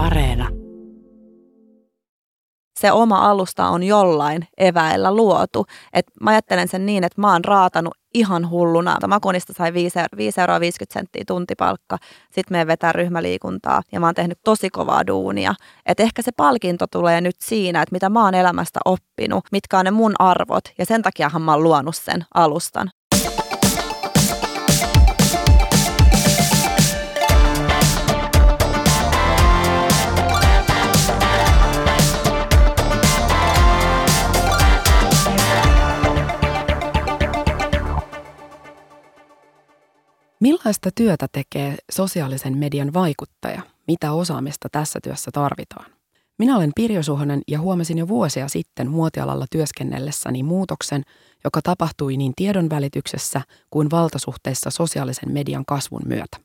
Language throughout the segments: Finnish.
Areena. Se oma alusta on jollain eväillä luotu. Et mä ajattelen sen niin, että mä oon raatanut ihan hulluna. Makunista sai 5, 5 euroa 50 senttiä tuntipalkka. Sitten me vetää ryhmäliikuntaa ja mä oon tehnyt tosi kovaa duunia. Et ehkä se palkinto tulee nyt siinä, että mitä mä oon elämästä oppinut, mitkä on ne mun arvot. Ja sen takiahan mä oon luonut sen alustan. Millaista työtä tekee sosiaalisen median vaikuttaja? Mitä osaamista tässä työssä tarvitaan? Minä olen Pirjo Suhonen ja huomasin jo vuosia sitten muotialalla työskennellessäni muutoksen, joka tapahtui niin tiedon välityksessä kuin valtasuhteissa sosiaalisen median kasvun myötä.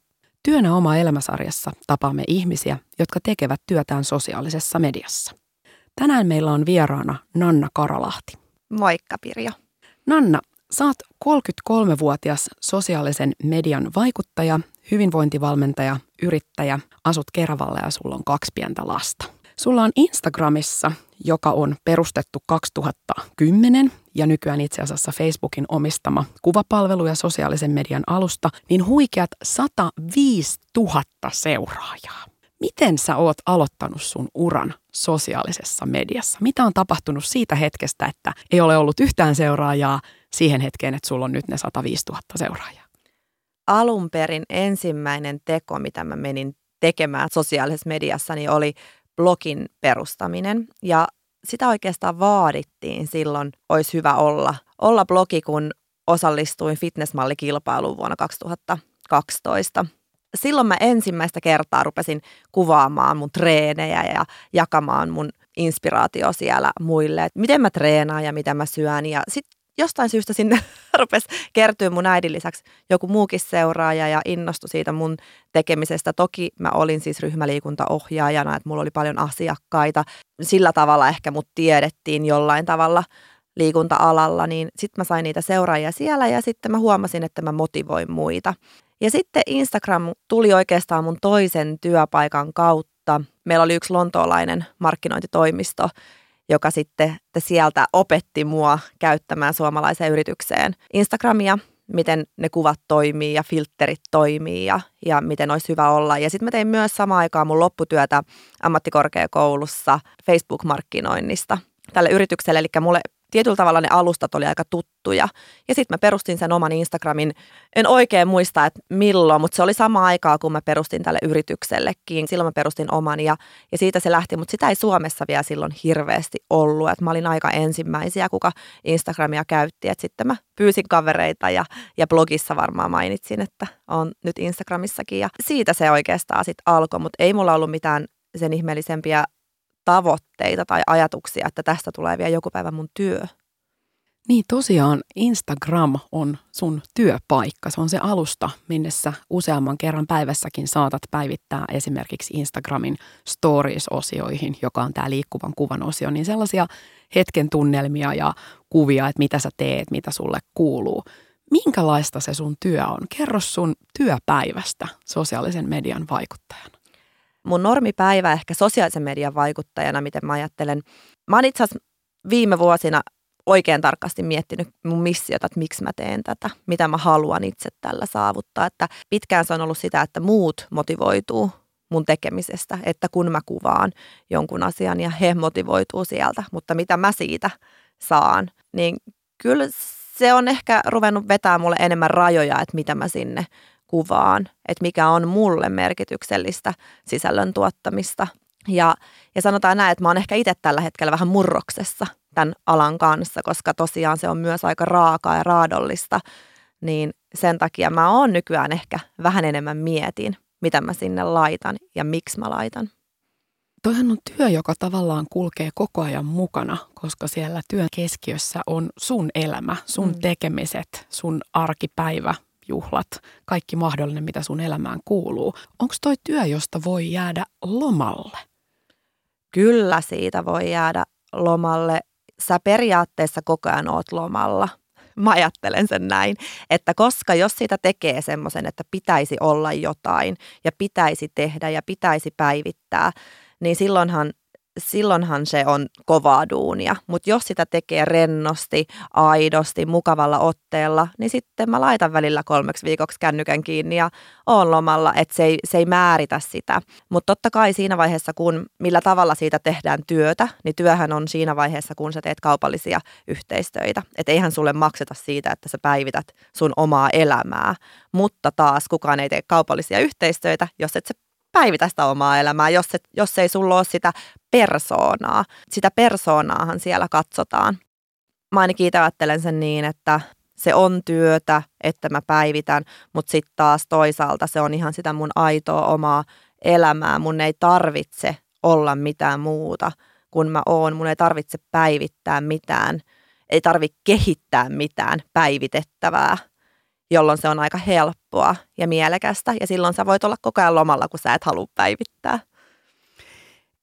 Työnä oma elämäsarjassa tapaamme ihmisiä, jotka tekevät työtään sosiaalisessa mediassa. Tänään meillä on vieraana Nanna Karalahti. Moikka Pirjo. Nanna, Saat 33-vuotias sosiaalisen median vaikuttaja, hyvinvointivalmentaja, yrittäjä, asut Keravalla ja sulla on kaksi pientä lasta. Sulla on Instagramissa, joka on perustettu 2010 ja nykyään itse asiassa Facebookin omistama kuvapalvelu ja sosiaalisen median alusta, niin huikeat 105 000 seuraajaa. Miten sä oot aloittanut sun uran sosiaalisessa mediassa? Mitä on tapahtunut siitä hetkestä, että ei ole ollut yhtään seuraajaa siihen hetkeen, että sulla on nyt ne 105 000 seuraajaa? Alun perin ensimmäinen teko, mitä mä menin tekemään sosiaalisessa mediassa, niin oli blogin perustaminen. Ja sitä oikeastaan vaadittiin silloin, olisi hyvä olla, olla blogi, kun osallistuin fitnessmallikilpailuun vuonna 2012 silloin mä ensimmäistä kertaa rupesin kuvaamaan mun treenejä ja jakamaan mun inspiraatio siellä muille, että miten mä treenaan ja mitä mä syön. Ja sitten jostain syystä sinne rupesi kertyä mun äidin lisäksi joku muukin seuraaja ja innostui siitä mun tekemisestä. Toki mä olin siis ryhmäliikuntaohjaajana, että mulla oli paljon asiakkaita. Sillä tavalla ehkä mut tiedettiin jollain tavalla liikunta-alalla, niin sitten mä sain niitä seuraajia siellä ja sitten mä huomasin, että mä motivoin muita. Ja sitten Instagram tuli oikeastaan mun toisen työpaikan kautta. Meillä oli yksi lontoolainen markkinointitoimisto, joka sitten sieltä opetti mua käyttämään suomalaiseen yritykseen Instagramia, miten ne kuvat toimii ja filterit toimii ja, ja miten olisi hyvä olla. Ja sitten mä tein myös samaan aikaan mun lopputyötä ammattikorkeakoulussa Facebook-markkinoinnista tälle yritykselle. Eli mulle tietyllä tavalla ne alustat oli aika tuttuja. Ja sitten mä perustin sen oman Instagramin. En oikein muista, että milloin, mutta se oli sama aikaa, kun mä perustin tälle yrityksellekin. Silloin mä perustin oman ja, ja siitä se lähti, mutta sitä ei Suomessa vielä silloin hirveästi ollut. Et mä olin aika ensimmäisiä, kuka Instagramia käytti. Et sitten mä pyysin kavereita ja, ja blogissa varmaan mainitsin, että on nyt Instagramissakin. Ja siitä se oikeastaan sitten alkoi, mutta ei mulla ollut mitään sen ihmeellisempiä tavoitteita tai ajatuksia, että tästä tulee vielä joku päivä mun työ. Niin tosiaan Instagram on sun työpaikka. Se on se alusta, minne sä useamman kerran päivässäkin saatat päivittää esimerkiksi Instagramin stories-osioihin, joka on tämä liikkuvan kuvan osio, niin sellaisia hetken tunnelmia ja kuvia, että mitä sä teet, mitä sulle kuuluu. Minkälaista se sun työ on? Kerro sun työpäivästä sosiaalisen median vaikuttajana mun normipäivä ehkä sosiaalisen median vaikuttajana, miten mä ajattelen. Mä oon itse asiassa viime vuosina oikein tarkasti miettinyt mun missiota, että miksi mä teen tätä, mitä mä haluan itse tällä saavuttaa. Että pitkään se on ollut sitä, että muut motivoituu mun tekemisestä, että kun mä kuvaan jonkun asian ja he motivoituu sieltä, mutta mitä mä siitä saan, niin kyllä se on ehkä ruvennut vetää mulle enemmän rajoja, että mitä mä sinne kuvaan, että mikä on mulle merkityksellistä sisällön tuottamista. Ja, ja sanotaan näin, että mä oon ehkä itse tällä hetkellä vähän murroksessa tämän alan kanssa, koska tosiaan se on myös aika raakaa ja raadollista, niin sen takia mä oon nykyään ehkä vähän enemmän mietin, mitä mä sinne laitan ja miksi mä laitan. Toihan on työ, joka tavallaan kulkee koko ajan mukana, koska siellä työn keskiössä on sun elämä, sun mm. tekemiset, sun arkipäivä, juhlat, kaikki mahdollinen, mitä sun elämään kuuluu. Onko toi työ, josta voi jäädä lomalle? Kyllä siitä voi jäädä lomalle. Sä periaatteessa koko ajan oot lomalla. Mä ajattelen sen näin, että koska jos siitä tekee semmoisen, että pitäisi olla jotain ja pitäisi tehdä ja pitäisi päivittää, niin silloinhan silloinhan se on kovaa duunia. Mutta jos sitä tekee rennosti, aidosti, mukavalla otteella, niin sitten mä laitan välillä kolmeksi viikoksi kännykän kiinni ja oon lomalla, että se ei, se ei määritä sitä. Mutta totta kai siinä vaiheessa, kun millä tavalla siitä tehdään työtä, niin työhän on siinä vaiheessa, kun sä teet kaupallisia yhteistöitä. Että eihän sulle makseta siitä, että sä päivität sun omaa elämää. Mutta taas kukaan ei tee kaupallisia yhteistöitä, jos et sä päivitä sitä omaa elämää, jos, et, jos ei sulla ole sitä persoonaa. Sitä persoonaahan siellä katsotaan. Mä ainakin itse ajattelen sen niin, että se on työtä, että mä päivitän, mutta sitten taas toisaalta se on ihan sitä mun aitoa omaa elämää. Mun ei tarvitse olla mitään muuta kuin mä oon. Mun ei tarvitse päivittää mitään, ei tarvitse kehittää mitään päivitettävää jolloin se on aika helppoa ja mielekästä. Ja silloin sä voit olla koko ajan lomalla, kun sä et halua päivittää.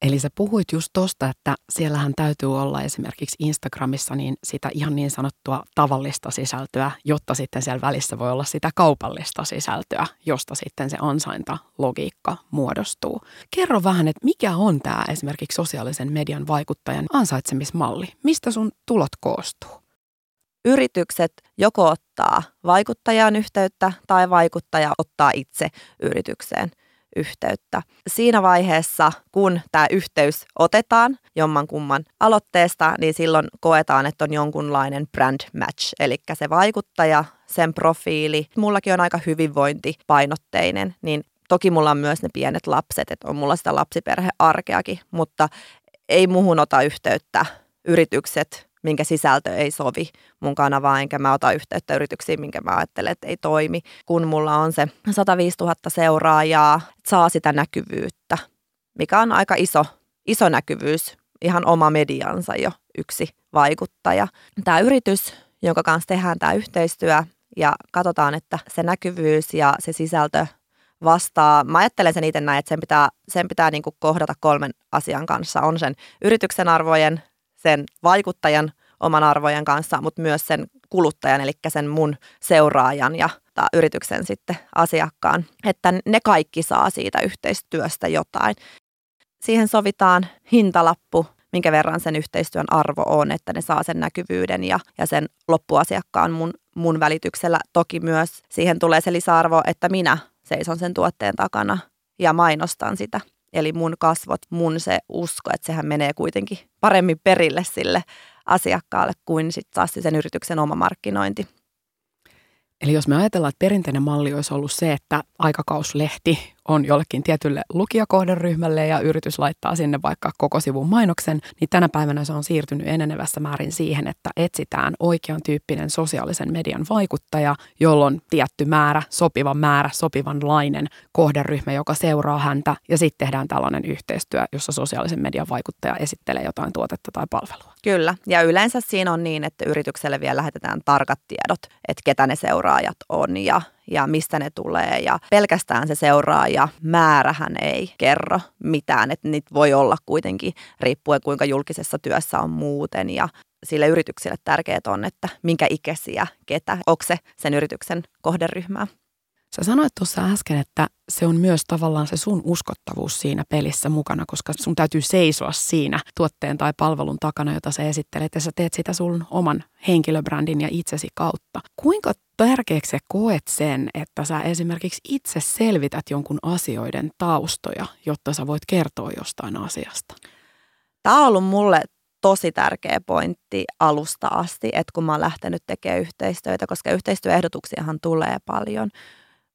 Eli sä puhuit just tosta, että siellähän täytyy olla esimerkiksi Instagramissa niin sitä ihan niin sanottua tavallista sisältöä, jotta sitten siellä välissä voi olla sitä kaupallista sisältöä, josta sitten se ansaintalogiikka muodostuu. Kerro vähän, että mikä on tämä esimerkiksi sosiaalisen median vaikuttajan ansaitsemismalli? Mistä sun tulot koostuu? Yritykset joko ottaa vaikuttajan yhteyttä tai vaikuttaja ottaa itse yritykseen yhteyttä. Siinä vaiheessa, kun tämä yhteys otetaan jomman kumman aloitteesta, niin silloin koetaan, että on jonkunlainen brand match, eli se vaikuttaja, sen profiili. Mullakin on aika hyvinvointipainotteinen, niin toki mulla on myös ne pienet lapset, että on mulla sitä lapsiperhearkeakin, mutta ei muhun ota yhteyttä yritykset, minkä sisältö ei sovi mun kanavaan, enkä mä ota yhteyttä yrityksiin, minkä mä ajattelen, että ei toimi. Kun mulla on se 105 000 seuraajaa, saa sitä näkyvyyttä, mikä on aika iso, iso näkyvyys, ihan oma mediansa jo yksi vaikuttaja. Tämä yritys, jonka kanssa tehdään tämä yhteistyö ja katsotaan, että se näkyvyys ja se sisältö vastaa. Mä ajattelen sen itse näin, että sen pitää, sen pitää niin kuin kohdata kolmen asian kanssa. On sen yrityksen arvojen, sen vaikuttajan oman arvojen kanssa, mutta myös sen kuluttajan, eli sen mun seuraajan ja yrityksen sitten asiakkaan, että ne kaikki saa siitä yhteistyöstä jotain. Siihen sovitaan hintalappu, minkä verran sen yhteistyön arvo on, että ne saa sen näkyvyyden ja, ja sen loppuasiakkaan mun, mun välityksellä. Toki myös siihen tulee se lisäarvo, että minä seison sen tuotteen takana ja mainostan sitä. Eli mun kasvot, mun se usko, että sehän menee kuitenkin paremmin perille sille asiakkaalle kuin sitten taas sen yrityksen oma markkinointi. Eli jos me ajatellaan, että perinteinen malli olisi ollut se, että aikakauslehti on jollekin tietylle lukijakohderyhmälle ja yritys laittaa sinne vaikka koko sivun mainoksen, niin tänä päivänä se on siirtynyt enenevässä määrin siihen, että etsitään oikean tyyppinen sosiaalisen median vaikuttaja, jolloin tietty määrä, sopiva määrä, sopivanlainen kohderyhmä, joka seuraa häntä ja sitten tehdään tällainen yhteistyö, jossa sosiaalisen median vaikuttaja esittelee jotain tuotetta tai palvelua. Kyllä, ja yleensä siinä on niin, että yritykselle vielä lähetetään tarkat tiedot, että ketä ne seuraajat on ja ja mistä ne tulee. Ja pelkästään se seuraaja määrähän ei kerro mitään, että niitä voi olla kuitenkin riippuen kuinka julkisessa työssä on muuten ja sille yritykselle tärkeää on, että minkä ikäisiä, ketä, onko se sen yrityksen kohderyhmää. Sä sanoit tuossa äsken, että se on myös tavallaan se sun uskottavuus siinä pelissä mukana, koska sun täytyy seisoa siinä tuotteen tai palvelun takana, jota sä esittelet ja sä teet sitä sun oman henkilöbrändin ja itsesi kautta. Kuinka tärkeäksi sä koet sen, että sä esimerkiksi itse selvität jonkun asioiden taustoja, jotta sä voit kertoa jostain asiasta? Tämä on ollut mulle tosi tärkeä pointti alusta asti, että kun mä oon lähtenyt tekemään yhteistyötä, koska yhteistyöehdotuksiahan tulee paljon –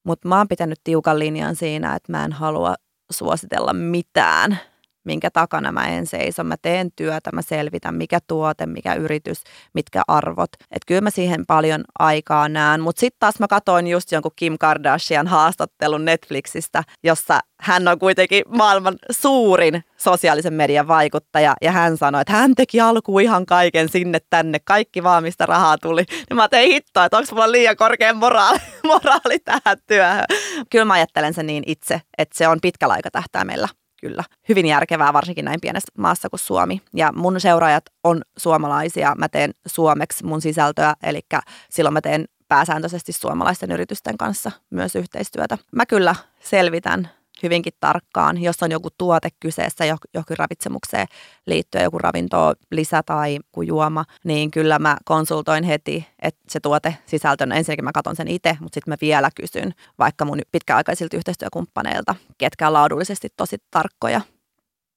mutta mä oon pitänyt tiukan linjan siinä, että mä en halua suositella mitään, minkä takana mä en seiso. Mä teen työtä, mä selvitän, mikä tuote, mikä yritys, mitkä arvot. Että kyllä mä siihen paljon aikaa näen. Mutta sitten taas mä katoin just jonkun Kim Kardashian haastattelun Netflixistä, jossa hän on kuitenkin maailman suurin sosiaalisen median vaikuttaja ja hän sanoi, että hän teki alkuun ihan kaiken sinne tänne, kaikki vaan mistä rahaa tuli. Niin mä tein hittoa, että onko mulla liian korkea moraali, moraali tähän työhön. Kyllä mä ajattelen sen niin itse, että se on pitkällä aikatahtäimellä kyllä hyvin järkevää, varsinkin näin pienessä maassa kuin Suomi. Ja mun seuraajat on suomalaisia, mä teen suomeksi mun sisältöä, eli silloin mä teen pääsääntöisesti suomalaisten yritysten kanssa myös yhteistyötä. Mä kyllä selvitän hyvinkin tarkkaan. Jos on joku tuote kyseessä, joku ravitsemukseen liittyen, joku ravinto lisä tai juoma, niin kyllä mä konsultoin heti, että se tuote sisältö, no ensinnäkin mä katson sen itse, mutta sitten mä vielä kysyn vaikka mun pitkäaikaisilta yhteistyökumppaneilta, ketkä on laadullisesti tosi tarkkoja.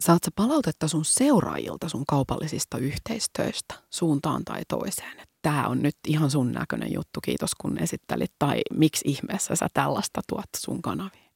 Saat sä palautetta sun seuraajilta sun kaupallisista yhteistyöstä suuntaan tai toiseen? Tämä on nyt ihan sun näköinen juttu, kiitos kun esittelit. Tai miksi ihmeessä sä tällaista tuot sun kanaviin?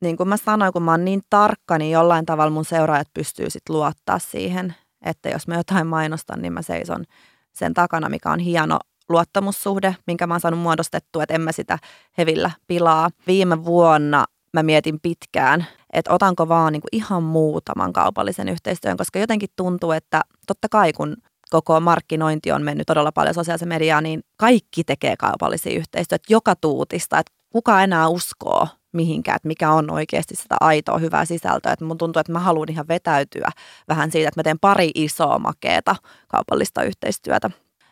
Niin kuin mä sanoin, kun mä oon niin tarkka, niin jollain tavalla mun seuraajat pystyy sit luottaa siihen, että jos mä jotain mainostan, niin mä seison sen takana, mikä on hieno luottamussuhde, minkä mä oon saanut muodostettua, että en mä sitä hevillä pilaa. Viime vuonna mä mietin pitkään, että otanko vaan niin kuin ihan muutaman kaupallisen yhteistyön, koska jotenkin tuntuu, että totta kai kun koko markkinointi on mennyt todella paljon sosiaalisen mediaan, niin kaikki tekee kaupallisia yhteistyötä joka tuutista, että kuka enää uskoo mihinkään, että mikä on oikeasti sitä aitoa hyvää sisältöä. Että mun tuntuu, että mä haluan ihan vetäytyä vähän siitä, että mä teen pari isoa makeeta kaupallista yhteistyötä.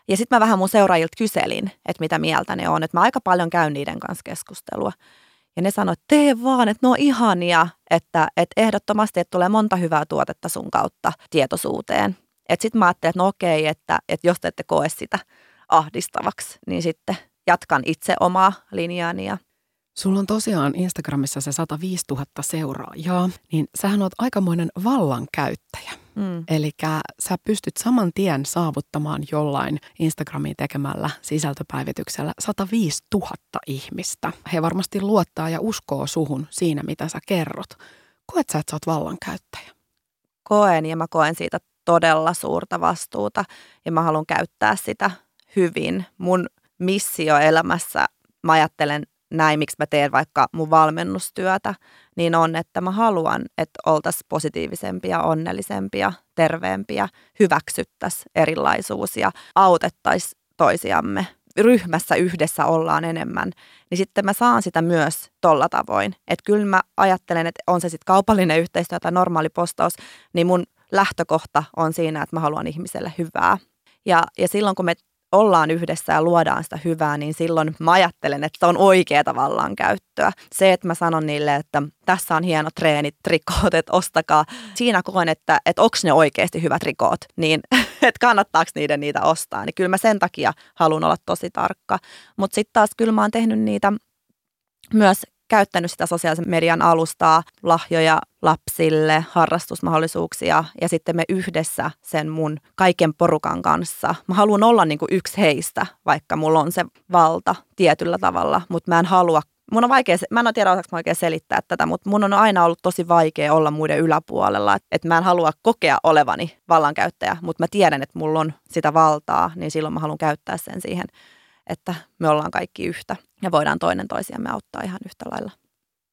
Ja sitten mä vähän mun seuraajilta kyselin, että mitä mieltä ne on. Että mä aika paljon käyn niiden kanssa keskustelua. Ja ne sanoi, että tee vaan, että ne on ihania, että, että ehdottomasti että tulee monta hyvää tuotetta sun kautta tietoisuuteen. Että sitten mä ajattelin, että no okei, että, että jos te ette koe sitä ahdistavaksi, niin sitten jatkan itse omaa linjaani ja Sulla on tosiaan Instagramissa se 105 000 seuraajaa, niin sähän oot aikamoinen vallankäyttäjä. Mm. Eli sä pystyt saman tien saavuttamaan jollain Instagramiin tekemällä sisältöpäivityksellä 105 000 ihmistä. He varmasti luottaa ja uskoo suhun siinä, mitä sä kerrot. Koet sä, että sä oot vallankäyttäjä? Koen ja mä koen siitä todella suurta vastuuta ja mä haluan käyttää sitä hyvin. Mun missio elämässä, mä ajattelen näin, miksi mä teen vaikka mun valmennustyötä, niin on, että mä haluan, että oltaisiin positiivisempia, onnellisempia, terveempiä, hyväksyttäisiin erilaisuus ja autettaisiin toisiamme. Ryhmässä yhdessä ollaan enemmän, niin sitten mä saan sitä myös tolla tavoin. Että kyllä mä ajattelen, että on se sitten kaupallinen yhteistyö tai normaali postaus, niin mun lähtökohta on siinä, että mä haluan ihmiselle hyvää. Ja, ja silloin kun me ollaan yhdessä ja luodaan sitä hyvää, niin silloin mä ajattelen, että on oikea tavallaan käyttöä. Se, että mä sanon niille, että tässä on hienot treenit, trikoot, että ostakaa. Siinä koen, että, että onko ne oikeasti hyvät rikoot, niin että kannattaako niiden niitä ostaa. Niin kyllä mä sen takia haluan olla tosi tarkka. Mutta sitten taas kyllä mä oon tehnyt niitä myös käyttänyt sitä sosiaalisen median alustaa, lahjoja lapsille, harrastusmahdollisuuksia ja sitten me yhdessä sen mun kaiken porukan kanssa. Mä haluan olla niin kuin yksi heistä, vaikka mulla on se valta tietyllä tavalla, mutta mä en halua Mun on vaikea, mä en tiedä osaanko oikein selittää tätä, mutta mun on aina ollut tosi vaikea olla muiden yläpuolella. Että et mä en halua kokea olevani vallankäyttäjä, mutta mä tiedän, että mulla on sitä valtaa, niin silloin mä haluan käyttää sen siihen että me ollaan kaikki yhtä ja voidaan toinen toisiamme auttaa ihan yhtä lailla.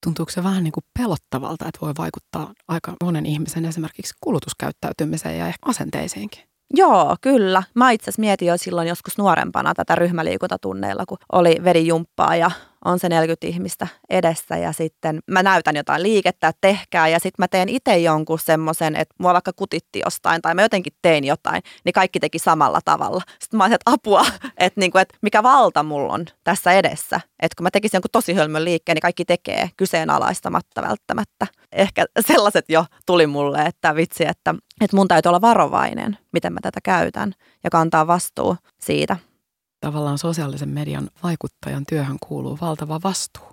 Tuntuuko se vähän niin kuin pelottavalta, että voi vaikuttaa aika monen ihmisen esimerkiksi kulutuskäyttäytymiseen ja ehkä asenteisiinkin? Joo, kyllä. Mä itse asiassa mietin jo silloin joskus nuorempana tätä ryhmäliikuntatunneilla, kun oli vedijumppaa ja on se 40 ihmistä edessä ja sitten mä näytän jotain liikettä, että tehkää ja sitten mä teen itse jonkun semmoisen, että mua vaikka kutitti jostain tai mä jotenkin tein jotain, niin kaikki teki samalla tavalla. Sitten mä ajattelin, että apua, että, niin kuin, että mikä valta mulla on tässä edessä. Että kun mä tekisin jonkun tosi hölmön liikkeen, niin kaikki tekee kyseenalaistamatta välttämättä. Ehkä sellaiset jo tuli mulle, että vitsi, että, että mun täytyy olla varovainen, miten mä tätä käytän ja kantaa vastuu siitä tavallaan sosiaalisen median vaikuttajan työhön kuuluu valtava vastuu.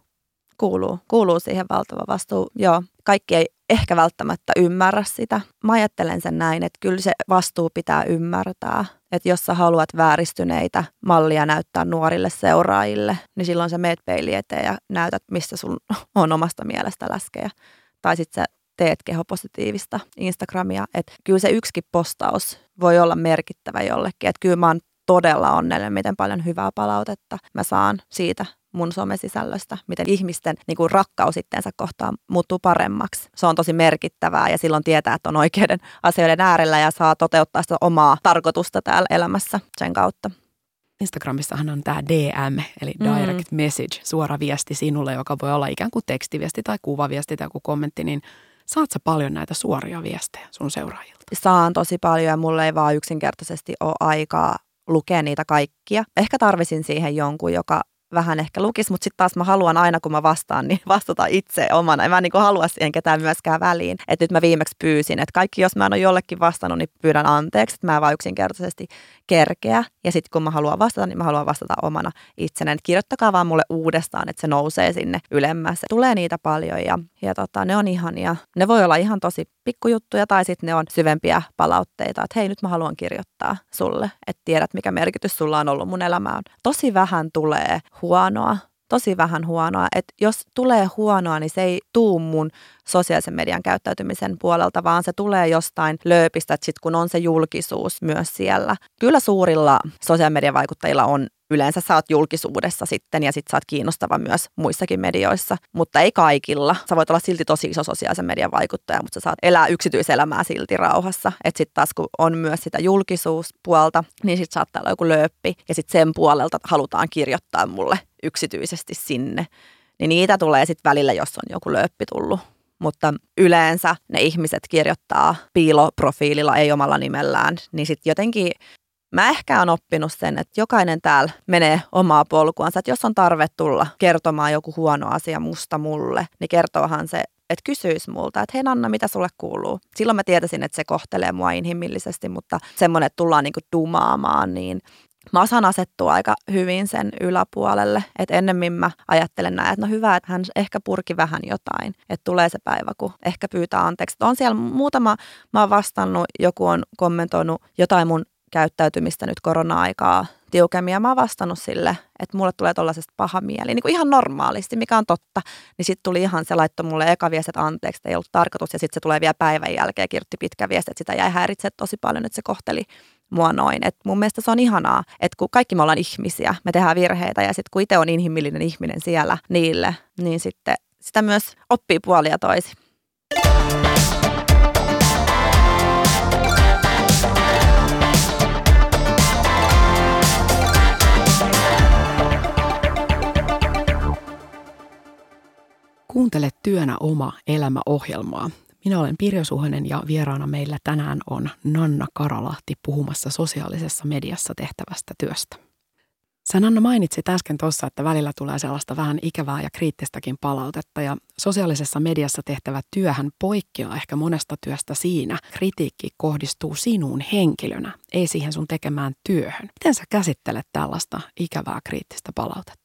Kuuluu, kuuluu siihen valtava vastuu, joo. Kaikki ei ehkä välttämättä ymmärrä sitä. Mä ajattelen sen näin, että kyllä se vastuu pitää ymmärtää. Että jos sä haluat vääristyneitä mallia näyttää nuorille seuraajille, niin silloin sä meet peili eteen ja näytät, missä sun on omasta mielestä läskejä. Tai sitten sä teet kehopositiivista Instagramia. Että kyllä se yksikin postaus voi olla merkittävä jollekin. Että kyllä mä oon todella onnellinen, miten paljon hyvää palautetta mä saan siitä mun somesisällöstä, miten ihmisten niin kuin rakkaus itteensä kohtaan muuttuu paremmaksi. Se on tosi merkittävää ja silloin tietää, että on oikeiden asioiden äärellä ja saa toteuttaa sitä omaa tarkoitusta täällä elämässä sen kautta. Instagramissahan on tämä DM, eli mm. direct mm. message, suora viesti sinulle, joka voi olla ikään kuin tekstiviesti tai kuvaviesti tai joku kommentti, niin saat sä paljon näitä suoria viestejä sun seuraajilta? Saan tosi paljon ja mulle ei vaan yksinkertaisesti ole aikaa lukea niitä kaikkia. Ehkä tarvisin siihen jonkun, joka vähän ehkä lukis, mutta sitten taas mä haluan aina, kun mä vastaan, niin vastata itse omana. En mä niin halua siihen ketään myöskään väliin. Että nyt mä viimeksi pyysin, että kaikki, jos mä en ole jollekin vastannut, niin pyydän anteeksi, että mä vaan yksinkertaisesti kerkeä. Ja sitten kun mä haluan vastata, niin mä haluan vastata omana itsenäni. Kirjoittakaa vaan mulle uudestaan, että se nousee sinne ylemmäs. Tulee niitä paljon ja, ja tota, ne on ihania. Ne voi olla ihan tosi pikkujuttuja tai sitten ne on syvempiä palautteita, että hei nyt mä haluan kirjoittaa sulle, että tiedät mikä merkitys sulla on ollut mun elämään. Tosi vähän tulee huonoa, tosi vähän huonoa. että jos tulee huonoa, niin se ei tuu mun sosiaalisen median käyttäytymisen puolelta, vaan se tulee jostain lööpistä, sit kun on se julkisuus myös siellä. Kyllä suurilla sosiaalisen median vaikuttajilla on yleensä sä oot julkisuudessa sitten ja sit sä oot kiinnostava myös muissakin medioissa, mutta ei kaikilla. Sä voit olla silti tosi iso sosiaalisen median vaikuttaja, mutta sä saat elää yksityiselämää silti rauhassa. Että sitten taas kun on myös sitä julkisuuspuolta, niin sit saattaa olla joku lööppi ja sitten sen puolelta halutaan kirjoittaa mulle yksityisesti sinne. Niin niitä tulee sitten välillä, jos on joku lööppi tullut mutta yleensä ne ihmiset kirjoittaa piiloprofiililla, ei omalla nimellään, niin sitten jotenkin Mä ehkä on oppinut sen, että jokainen täällä menee omaa polkuansa. Että jos on tarve tulla kertomaan joku huono asia musta mulle, niin kertoohan se, että kysyisi multa, että hei Anna, mitä sulle kuuluu? Silloin mä tietäisin, että se kohtelee mua inhimillisesti, mutta semmoinen, että tullaan niinku dumaamaan, niin mä osaan asettua aika hyvin sen yläpuolelle. Että ennemmin mä ajattelen näin, että no hyvä, että hän ehkä purki vähän jotain. Että tulee se päivä, kun ehkä pyytää anteeksi. On siellä muutama, mä oon vastannut, joku on kommentoinut jotain mun käyttäytymistä nyt korona-aikaa tiukemmin ja mä oon vastannut sille, että mulle tulee tuollaisesta paha mieli, niin kuin ihan normaalisti, mikä on totta. Niin sitten tuli ihan se laittoi mulle eka viesti, että anteeksi, että ei ollut tarkoitus ja sitten se tulee vielä päivän jälkeen kirjoitti pitkä viesti, että sitä jäi häiritse tosi paljon, että se kohteli mua noin. Et mun mielestä se on ihanaa, että kun kaikki me ollaan ihmisiä, me tehdään virheitä ja sitten kun itse on inhimillinen ihminen siellä niille, niin sitten sitä myös oppii puolia toisi. Kuuntele työnä oma elämäohjelmaa. Minä olen Pirjo Suhonen ja vieraana meillä tänään on Nanna Karalahti puhumassa sosiaalisessa mediassa tehtävästä työstä. Sä Nanna mainitsit äsken tuossa, että välillä tulee sellaista vähän ikävää ja kriittistäkin palautetta ja sosiaalisessa mediassa tehtävä työhän poikkeaa ehkä monesta työstä siinä. Kritiikki kohdistuu sinuun henkilönä, ei siihen sun tekemään työhön. Miten sä käsittelet tällaista ikävää kriittistä palautetta?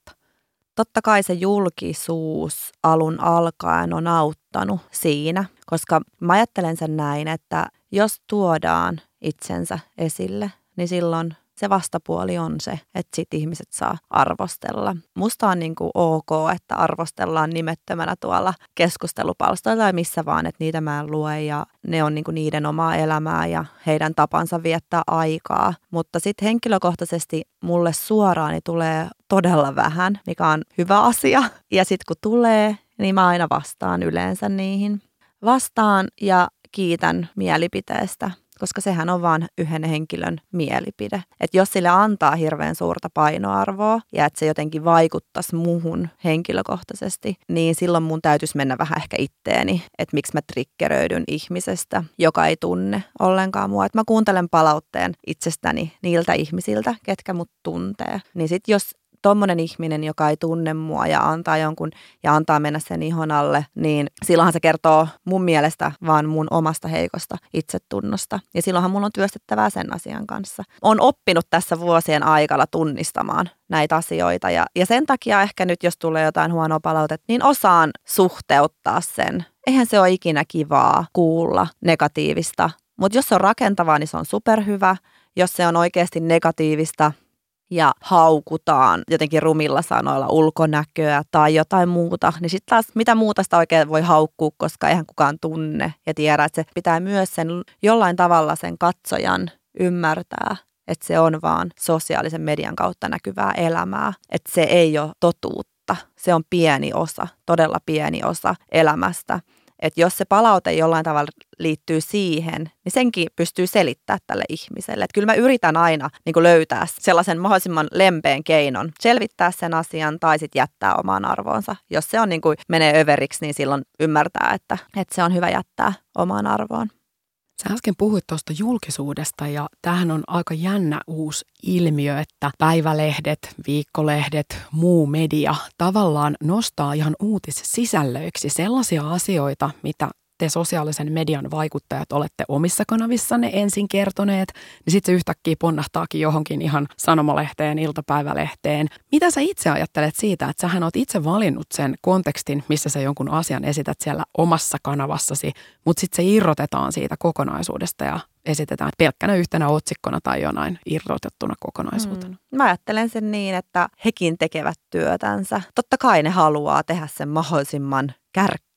Totta kai se julkisuus alun alkaen on auttanut siinä, koska mä ajattelen sen näin, että jos tuodaan itsensä esille, niin silloin se vastapuoli on se, että sit ihmiset saa arvostella. Musta on niin kuin ok, että arvostellaan nimettömänä tuolla keskustelupalstoilla tai missä vaan, että niitä mä en lue ja ne on niin kuin niiden omaa elämää ja heidän tapansa viettää aikaa. Mutta sitten henkilökohtaisesti mulle suoraan niin tulee todella vähän, mikä on hyvä asia. Ja sitten kun tulee, niin mä aina vastaan yleensä niihin. Vastaan ja kiitän mielipiteestä koska sehän on vain yhden henkilön mielipide. Että jos sille antaa hirveän suurta painoarvoa ja että se jotenkin vaikuttaisi muuhun henkilökohtaisesti, niin silloin mun täytyisi mennä vähän ehkä itteeni, että miksi mä triggeröidyn ihmisestä, joka ei tunne ollenkaan mua. Että mä kuuntelen palautteen itsestäni niiltä ihmisiltä, ketkä mut tuntee. Niin sit jos tommonen ihminen, joka ei tunne mua ja antaa jonkun ja antaa mennä sen ihon alle, niin silloinhan se kertoo mun mielestä vaan mun omasta heikosta itsetunnosta. Ja silloinhan mun on työstettävää sen asian kanssa. On oppinut tässä vuosien aikana tunnistamaan näitä asioita ja, ja sen takia ehkä nyt, jos tulee jotain huonoa palautetta, niin osaan suhteuttaa sen. Eihän se ole ikinä kivaa kuulla negatiivista, mutta jos se on rakentavaa, niin se on superhyvä. Jos se on oikeasti negatiivista, ja haukutaan jotenkin rumilla sanoilla ulkonäköä tai jotain muuta, niin sitten taas mitä muuta sitä oikein voi haukkua, koska eihän kukaan tunne ja tiedä, että se pitää myös sen jollain tavalla sen katsojan ymmärtää, että se on vaan sosiaalisen median kautta näkyvää elämää, että se ei ole totuutta, se on pieni osa, todella pieni osa elämästä että jos se palaute jollain tavalla liittyy siihen, niin senkin pystyy selittämään tälle ihmiselle. Että kyllä mä yritän aina niin kuin löytää sellaisen mahdollisimman lempeän keinon, selvittää sen asian tai sitten jättää omaan arvoonsa. Jos se on niin kuin menee överiksi, niin silloin ymmärtää, että, että se on hyvä jättää omaan arvoon. Sä äsken puhuit tuosta julkisuudesta ja tämähän on aika jännä uusi ilmiö, että päivälehdet, viikkolehdet, muu media tavallaan nostaa ihan uutissisällöiksi sellaisia asioita, mitä te sosiaalisen median vaikuttajat olette omissa kanavissanne ensin kertoneet, niin sitten se yhtäkkiä ponnahtaakin johonkin ihan sanomalehteen, iltapäivälehteen. Mitä sä itse ajattelet siitä, että sähän oot itse valinnut sen kontekstin, missä sä jonkun asian esität siellä omassa kanavassasi, mutta sitten se irrotetaan siitä kokonaisuudesta ja esitetään pelkkänä yhtenä otsikkona tai jonain irrotettuna kokonaisuutena. Mm. Mä ajattelen sen niin, että hekin tekevät työtänsä. Totta kai ne haluaa tehdä sen mahdollisimman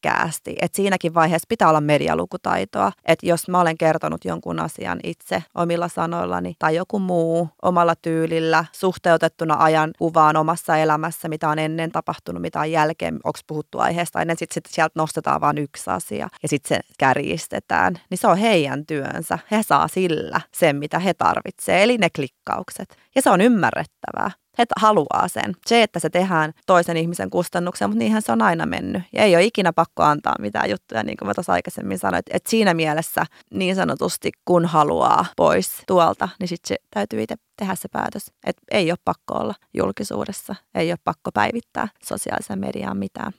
kärkkäästi. Et siinäkin vaiheessa pitää olla medialukutaitoa. Että jos mä olen kertonut jonkun asian itse omilla sanoillani tai joku muu omalla tyylillä suhteutettuna ajan kuvaan omassa elämässä, mitä on ennen tapahtunut, mitä on jälkeen, onko puhuttu aiheesta ennen, sitten sit sieltä nostetaan vain yksi asia ja sitten se kärjistetään, niin se on heidän työnsä. He saa sillä sen, mitä he tarvitsevat, eli ne klikkaukset. Ja se on ymmärrettävää. He haluaa sen. Se, että se tehdään toisen ihmisen kustannuksen, mutta niinhän se on aina mennyt. Ja ei ole ikinä pakko antaa mitään juttuja, niin kuin mä tuossa aikaisemmin sanoin. Että siinä mielessä niin sanotusti, kun haluaa pois tuolta, niin sitten se täytyy itse tehdä se päätös. Että ei ole pakko olla julkisuudessa, ei ole pakko päivittää sosiaalisen mediaan mitään.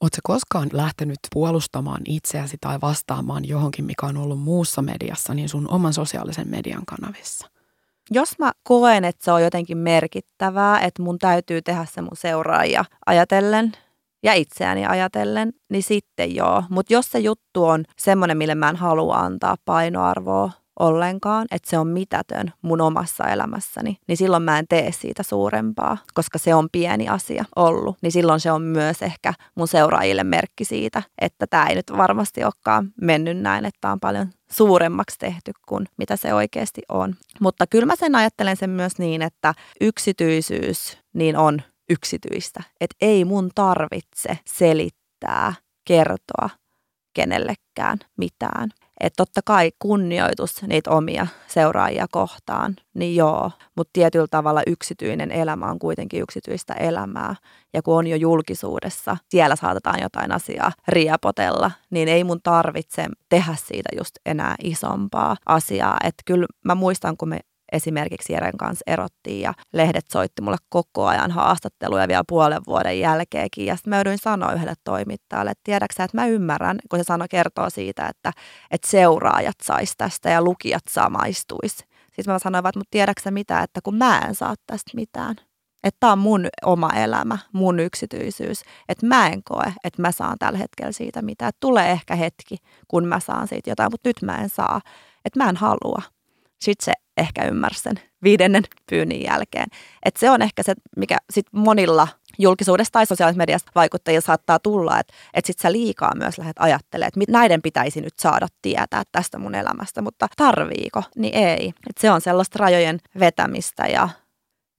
Oletko koskaan lähtenyt puolustamaan itseäsi tai vastaamaan johonkin, mikä on ollut muussa mediassa, niin sun oman sosiaalisen median kanavissa? Jos mä koen, että se on jotenkin merkittävää, että mun täytyy tehdä se mun seuraajia ajatellen ja itseäni ajatellen, niin sitten joo. Mutta jos se juttu on semmoinen, mille mä en halua antaa painoarvoa ollenkaan, että se on mitätön mun omassa elämässäni, niin silloin mä en tee siitä suurempaa, koska se on pieni asia ollut. Niin silloin se on myös ehkä mun seuraajille merkki siitä, että tämä ei nyt varmasti olekaan mennyt näin, että tämä on paljon suuremmaksi tehty kuin mitä se oikeasti on. Mutta kyllä mä sen ajattelen sen myös niin, että yksityisyys niin on yksityistä. Että ei mun tarvitse selittää, kertoa kenellekään mitään. Että totta kai kunnioitus niitä omia seuraajia kohtaan, niin joo, mutta tietyllä tavalla yksityinen elämä on kuitenkin yksityistä elämää. Ja kun on jo julkisuudessa, siellä saatetaan jotain asiaa riepotella, niin ei mun tarvitse tehdä siitä just enää isompaa asiaa. Että kyllä mä muistan, kun me esimerkiksi Jeren kanssa erottiin ja lehdet soitti mulle koko ajan haastatteluja vielä puolen vuoden jälkeenkin. Ja sitten mä joudun sanoa yhdelle toimittajalle, että tiedäksä, että mä ymmärrän, kun se sano kertoo siitä, että, että seuraajat sais tästä ja lukijat samaistuis. Sitten mä sanoin vaan, että tiedäksä mitä, että kun mä en saa tästä mitään. Että tämä on mun oma elämä, mun yksityisyys. Että mä en koe, että mä saan tällä hetkellä siitä mitään. Tulee ehkä hetki, kun mä saan siitä jotain, mutta nyt mä en saa. Että mä en halua. Sitten se ehkä ymmärsi sen viidennen pyynnin jälkeen. Et se on ehkä se, mikä sit monilla julkisuudessa tai sosiaalisessa mediassa vaikuttajilla saattaa tulla, että et sit sä liikaa myös lähdet ajattelemaan, että näiden pitäisi nyt saada tietää tästä mun elämästä, mutta tarviiko, niin ei. Et se on sellaista rajojen vetämistä ja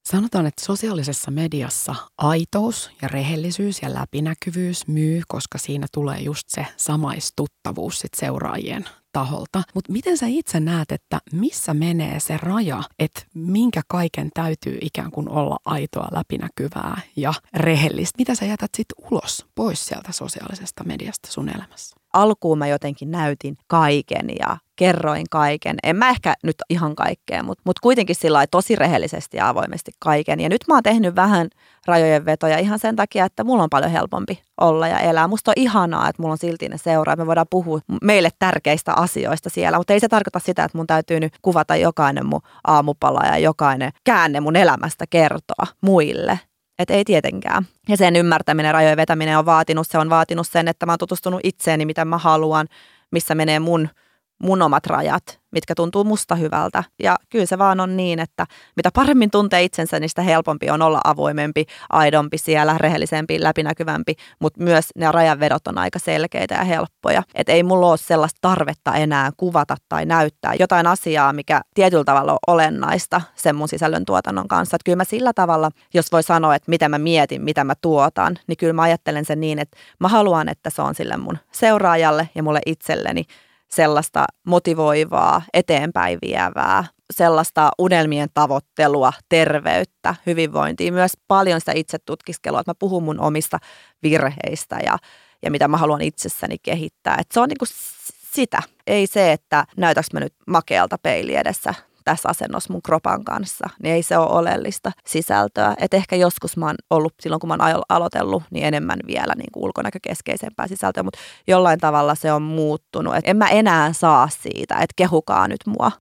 Sanotaan, että sosiaalisessa mediassa aitous ja rehellisyys ja läpinäkyvyys myy, koska siinä tulee just se samaistuttavuus sit seuraajien taholta. Mutta miten sä itse näet, että missä menee se raja, että minkä kaiken täytyy ikään kuin olla aitoa, läpinäkyvää ja rehellistä? Mitä sä jätät sitten ulos pois sieltä sosiaalisesta mediasta sun elämässä? Alkuun mä jotenkin näytin kaiken ja kerroin kaiken. En mä ehkä nyt ihan kaikkea, mutta, mutta kuitenkin sillä tosi rehellisesti ja avoimesti kaiken. Ja nyt mä oon tehnyt vähän rajojen vetoja ihan sen takia, että mulla on paljon helpompi olla ja elää. Musta on ihanaa, että mulla on silti ne seuraa, me voidaan puhua meille tärkeistä asioista siellä, mutta ei se tarkoita sitä, että mun täytyy nyt kuvata jokainen mun aamupala ja jokainen käänne mun elämästä kertoa muille. Että ei tietenkään. Ja sen ymmärtäminen, rajojen vetäminen on vaatinut, se on vaatinut sen, että mä oon tutustunut itseeni, mitä mä haluan, missä menee mun, mun omat rajat mitkä tuntuu musta hyvältä. Ja kyllä se vaan on niin, että mitä paremmin tuntee itsensä, niin sitä helpompi on olla avoimempi, aidompi siellä, rehellisempi, läpinäkyvämpi, mutta myös ne rajanvedot on aika selkeitä ja helppoja. Et ei mulla ole sellaista tarvetta enää kuvata tai näyttää jotain asiaa, mikä tietyllä tavalla on olennaista sen mun sisällön tuotannon kanssa. Et kyllä mä sillä tavalla, jos voi sanoa, että mitä mä mietin, mitä mä tuotan, niin kyllä mä ajattelen sen niin, että mä haluan, että se on sille mun seuraajalle ja mulle itselleni sellaista motivoivaa, eteenpäin vievää, sellaista unelmien tavoittelua, terveyttä, hyvinvointia, myös paljon sitä itse tutkiskelua, että mä puhun mun omista virheistä ja, ja mitä mä haluan itsessäni kehittää. Et se on niinku sitä. Ei se, että näytäks mä nyt makealta peili edessä tässä asennossa mun kropan kanssa, niin ei se ole oleellista sisältöä. Et ehkä joskus mä oon ollut silloin, kun mä oon aloitellut, niin enemmän vielä niin kuin ulkonäkökeskeisempää sisältöä, mutta jollain tavalla se on muuttunut. Et en mä enää saa siitä, että kehukaa nyt mua.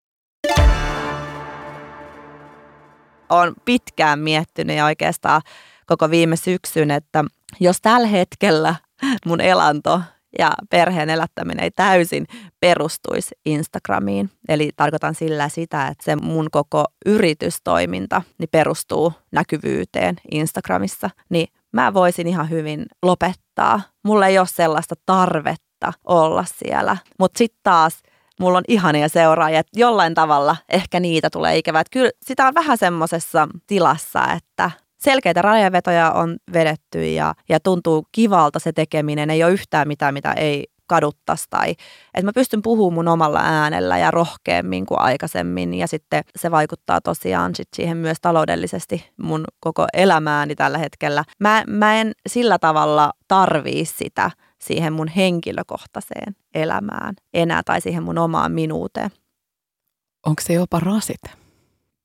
Olen pitkään miettinyt ja oikeastaan koko viime syksyn, että jos tällä hetkellä mun elanto ja perheen elättäminen ei täysin perustuisi Instagramiin. Eli tarkoitan sillä sitä, että se mun koko yritystoiminta niin perustuu näkyvyyteen Instagramissa, niin mä voisin ihan hyvin lopettaa. Mulla ei ole sellaista tarvetta olla siellä. Mutta sitten taas mulla on ihania seuraajia, että jollain tavalla ehkä niitä tulee ikävää. kyllä sitä on vähän semmoisessa tilassa, että selkeitä rajanvetoja on vedetty ja, ja tuntuu kivalta se tekeminen. Ei ole yhtään mitään, mitä ei kaduttaisi tai että mä pystyn puhumaan mun omalla äänellä ja rohkeammin kuin aikaisemmin ja sitten se vaikuttaa tosiaan sit siihen myös taloudellisesti mun koko elämääni tällä hetkellä. Mä, mä en sillä tavalla tarvii sitä siihen mun henkilökohtaiseen elämään enää tai siihen mun omaan minuuteen. Onko se jopa rasite?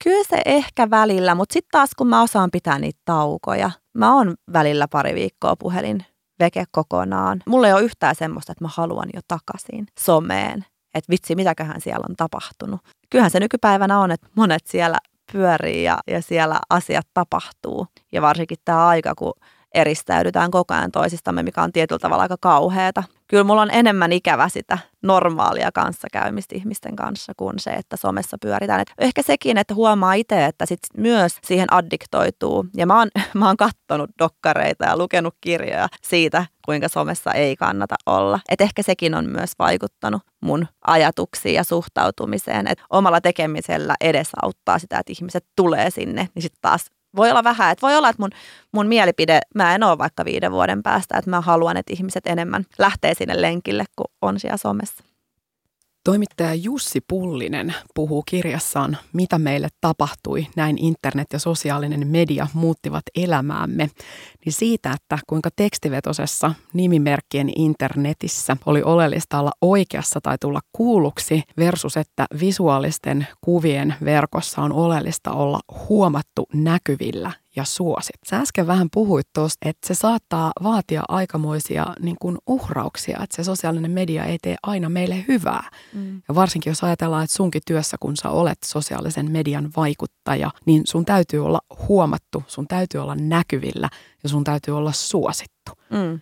Kyllä se ehkä välillä, mutta sitten taas kun mä osaan pitää niitä taukoja, mä oon välillä pari viikkoa puhelin veke kokonaan. Mulla ei ole yhtään semmoista, että mä haluan jo takaisin someen. Että vitsi, mitäköhän siellä on tapahtunut. Kyllähän se nykypäivänä on, että monet siellä pyörii ja, ja siellä asiat tapahtuu. Ja varsinkin tämä aika, kun eristäydytään koko ajan toisistamme, mikä on tietyllä tavalla aika kauheata. Kyllä mulla on enemmän ikävä sitä normaalia kanssakäymistä ihmisten kanssa kuin se, että somessa pyöritään. Et ehkä sekin, että huomaa itse, että sit myös siihen addiktoituu. Ja mä oon, mä oon kattonut dokkareita ja lukenut kirjoja siitä, kuinka somessa ei kannata olla. Et ehkä sekin on myös vaikuttanut mun ajatuksiin ja suhtautumiseen. Et omalla tekemisellä edesauttaa sitä, että ihmiset tulee sinne, niin sitten taas voi olla vähän, että voi olla, että mun, mun mielipide, mä en ole vaikka viiden vuoden päästä, että mä haluan, että ihmiset enemmän lähtee sinne lenkille, kun on siellä somessa. Toimittaja Jussi Pullinen puhuu kirjassaan Mitä meille tapahtui, näin internet ja sosiaalinen media muuttivat elämäämme, niin siitä, että kuinka tekstivetosessa nimimerkkien internetissä oli oleellista olla oikeassa tai tulla kuulluksi versus että visuaalisten kuvien verkossa on oleellista olla huomattu näkyvillä ja suosit. Sä äsken vähän puhuit tuosta, että se saattaa vaatia aikamoisia niin kuin uhrauksia, että se sosiaalinen media ei tee aina meille hyvää. Mm. Ja varsinkin jos ajatellaan, että sunkin työssä, kun sä olet sosiaalisen median vaikuttaja, niin sun täytyy olla huomattu, sun täytyy olla näkyvillä ja sun täytyy olla suosittu. Mm.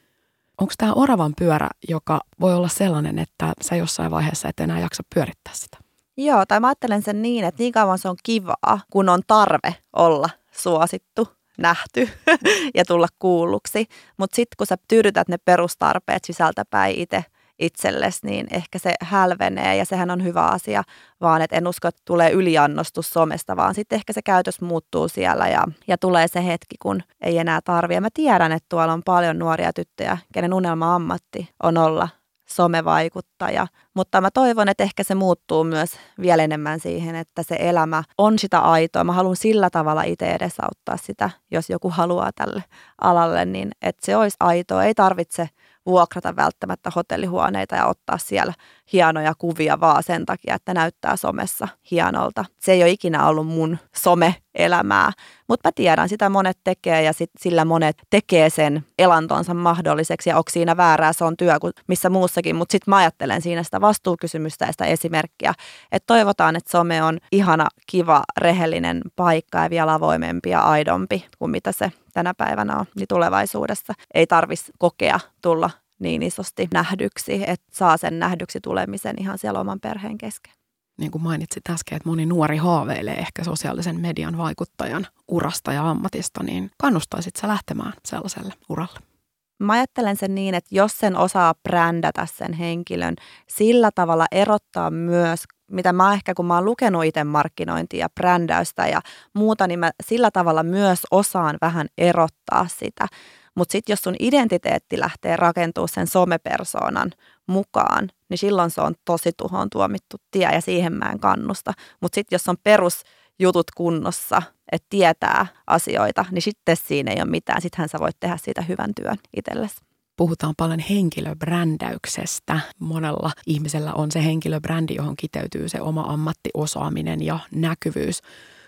Onko tämä oravan pyörä, joka voi olla sellainen, että sä jossain vaiheessa et enää jaksa pyörittää sitä? Joo, tai mä ajattelen sen niin, että niin kauan se on kivaa, kun on tarve olla suosittu, nähty ja tulla kuulluksi. Mutta sitten kun sä tyydytät ne perustarpeet sisältäpäin itse itsellesi, niin ehkä se hälvenee ja sehän on hyvä asia, vaan että en usko, että tulee yliannostus somesta, vaan sitten ehkä se käytös muuttuu siellä ja, ja tulee se hetki, kun ei enää tarvitse. Mä tiedän, että tuolla on paljon nuoria tyttöjä, kenen unelma-ammatti on olla somevaikuttaja. Mutta mä toivon, että ehkä se muuttuu myös vielä enemmän siihen, että se elämä on sitä aitoa. Mä haluan sillä tavalla itse edesauttaa sitä, jos joku haluaa tälle alalle, niin että se olisi aitoa. Ei tarvitse vuokrata välttämättä hotellihuoneita ja ottaa siellä hienoja kuvia vaan sen takia, että näyttää somessa hienolta. Se ei ole ikinä ollut mun some-elämää, mutta mä tiedän, sitä monet tekee ja sit sillä monet tekee sen elantonsa mahdolliseksi ja onko siinä väärää, se on työ kuin missä muussakin, mutta sitten mä ajattelen siinä sitä vastuukysymystä ja sitä esimerkkiä, että toivotaan, että some on ihana, kiva, rehellinen paikka ja vielä avoimempi ja aidompi kuin mitä se tänä päivänä on, niin tulevaisuudessa ei tarvitsisi kokea tulla niin isosti nähdyksi, että saa sen nähdyksi tulemisen ihan siellä oman perheen kesken. Niin kuin mainitsit äsken, että moni nuori haaveilee ehkä sosiaalisen median vaikuttajan urasta ja ammatista, niin kannustaisit sä lähtemään sellaiselle uralle? Mä ajattelen sen niin, että jos sen osaa brändätä sen henkilön, sillä tavalla erottaa myös mitä mä ehkä, kun mä oon lukenut itse markkinointia ja brändäystä ja muuta, niin mä sillä tavalla myös osaan vähän erottaa sitä. Mutta sitten jos sun identiteetti lähtee rakentumaan sen somepersoonan mukaan, niin silloin se on tosi tuhoon tuomittu tie ja siihen mä en kannusta. Mutta sitten jos on perusjutut kunnossa, että tietää asioita, niin sitten siinä ei ole mitään. Sittenhän sä voit tehdä siitä hyvän työn itsellesi. puhutaan paljon henkilöbrändäyksestä. Monella ihmisellä on se henkilöbrändi, johon kiteytyy se oma ammattiosaaminen ja näkyvyys.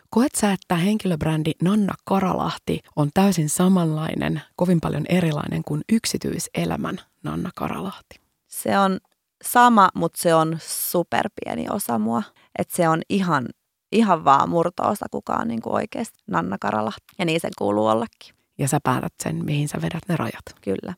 Koet sä, että henkilöbrändi Nanna Karalahti on täysin samanlainen, kovin paljon erilainen kuin yksityiselämän Nanna Karalahti? Se on sama, mutta se on superpieni osa mua. Että se on ihan, ihan vaan murto-osa, kuka on niin kuin oikeasti Nanna Karalahti. Ja niin sen kuuluu ollakin. Ja sä päätät sen, mihin sä vedät ne rajat. Kyllä.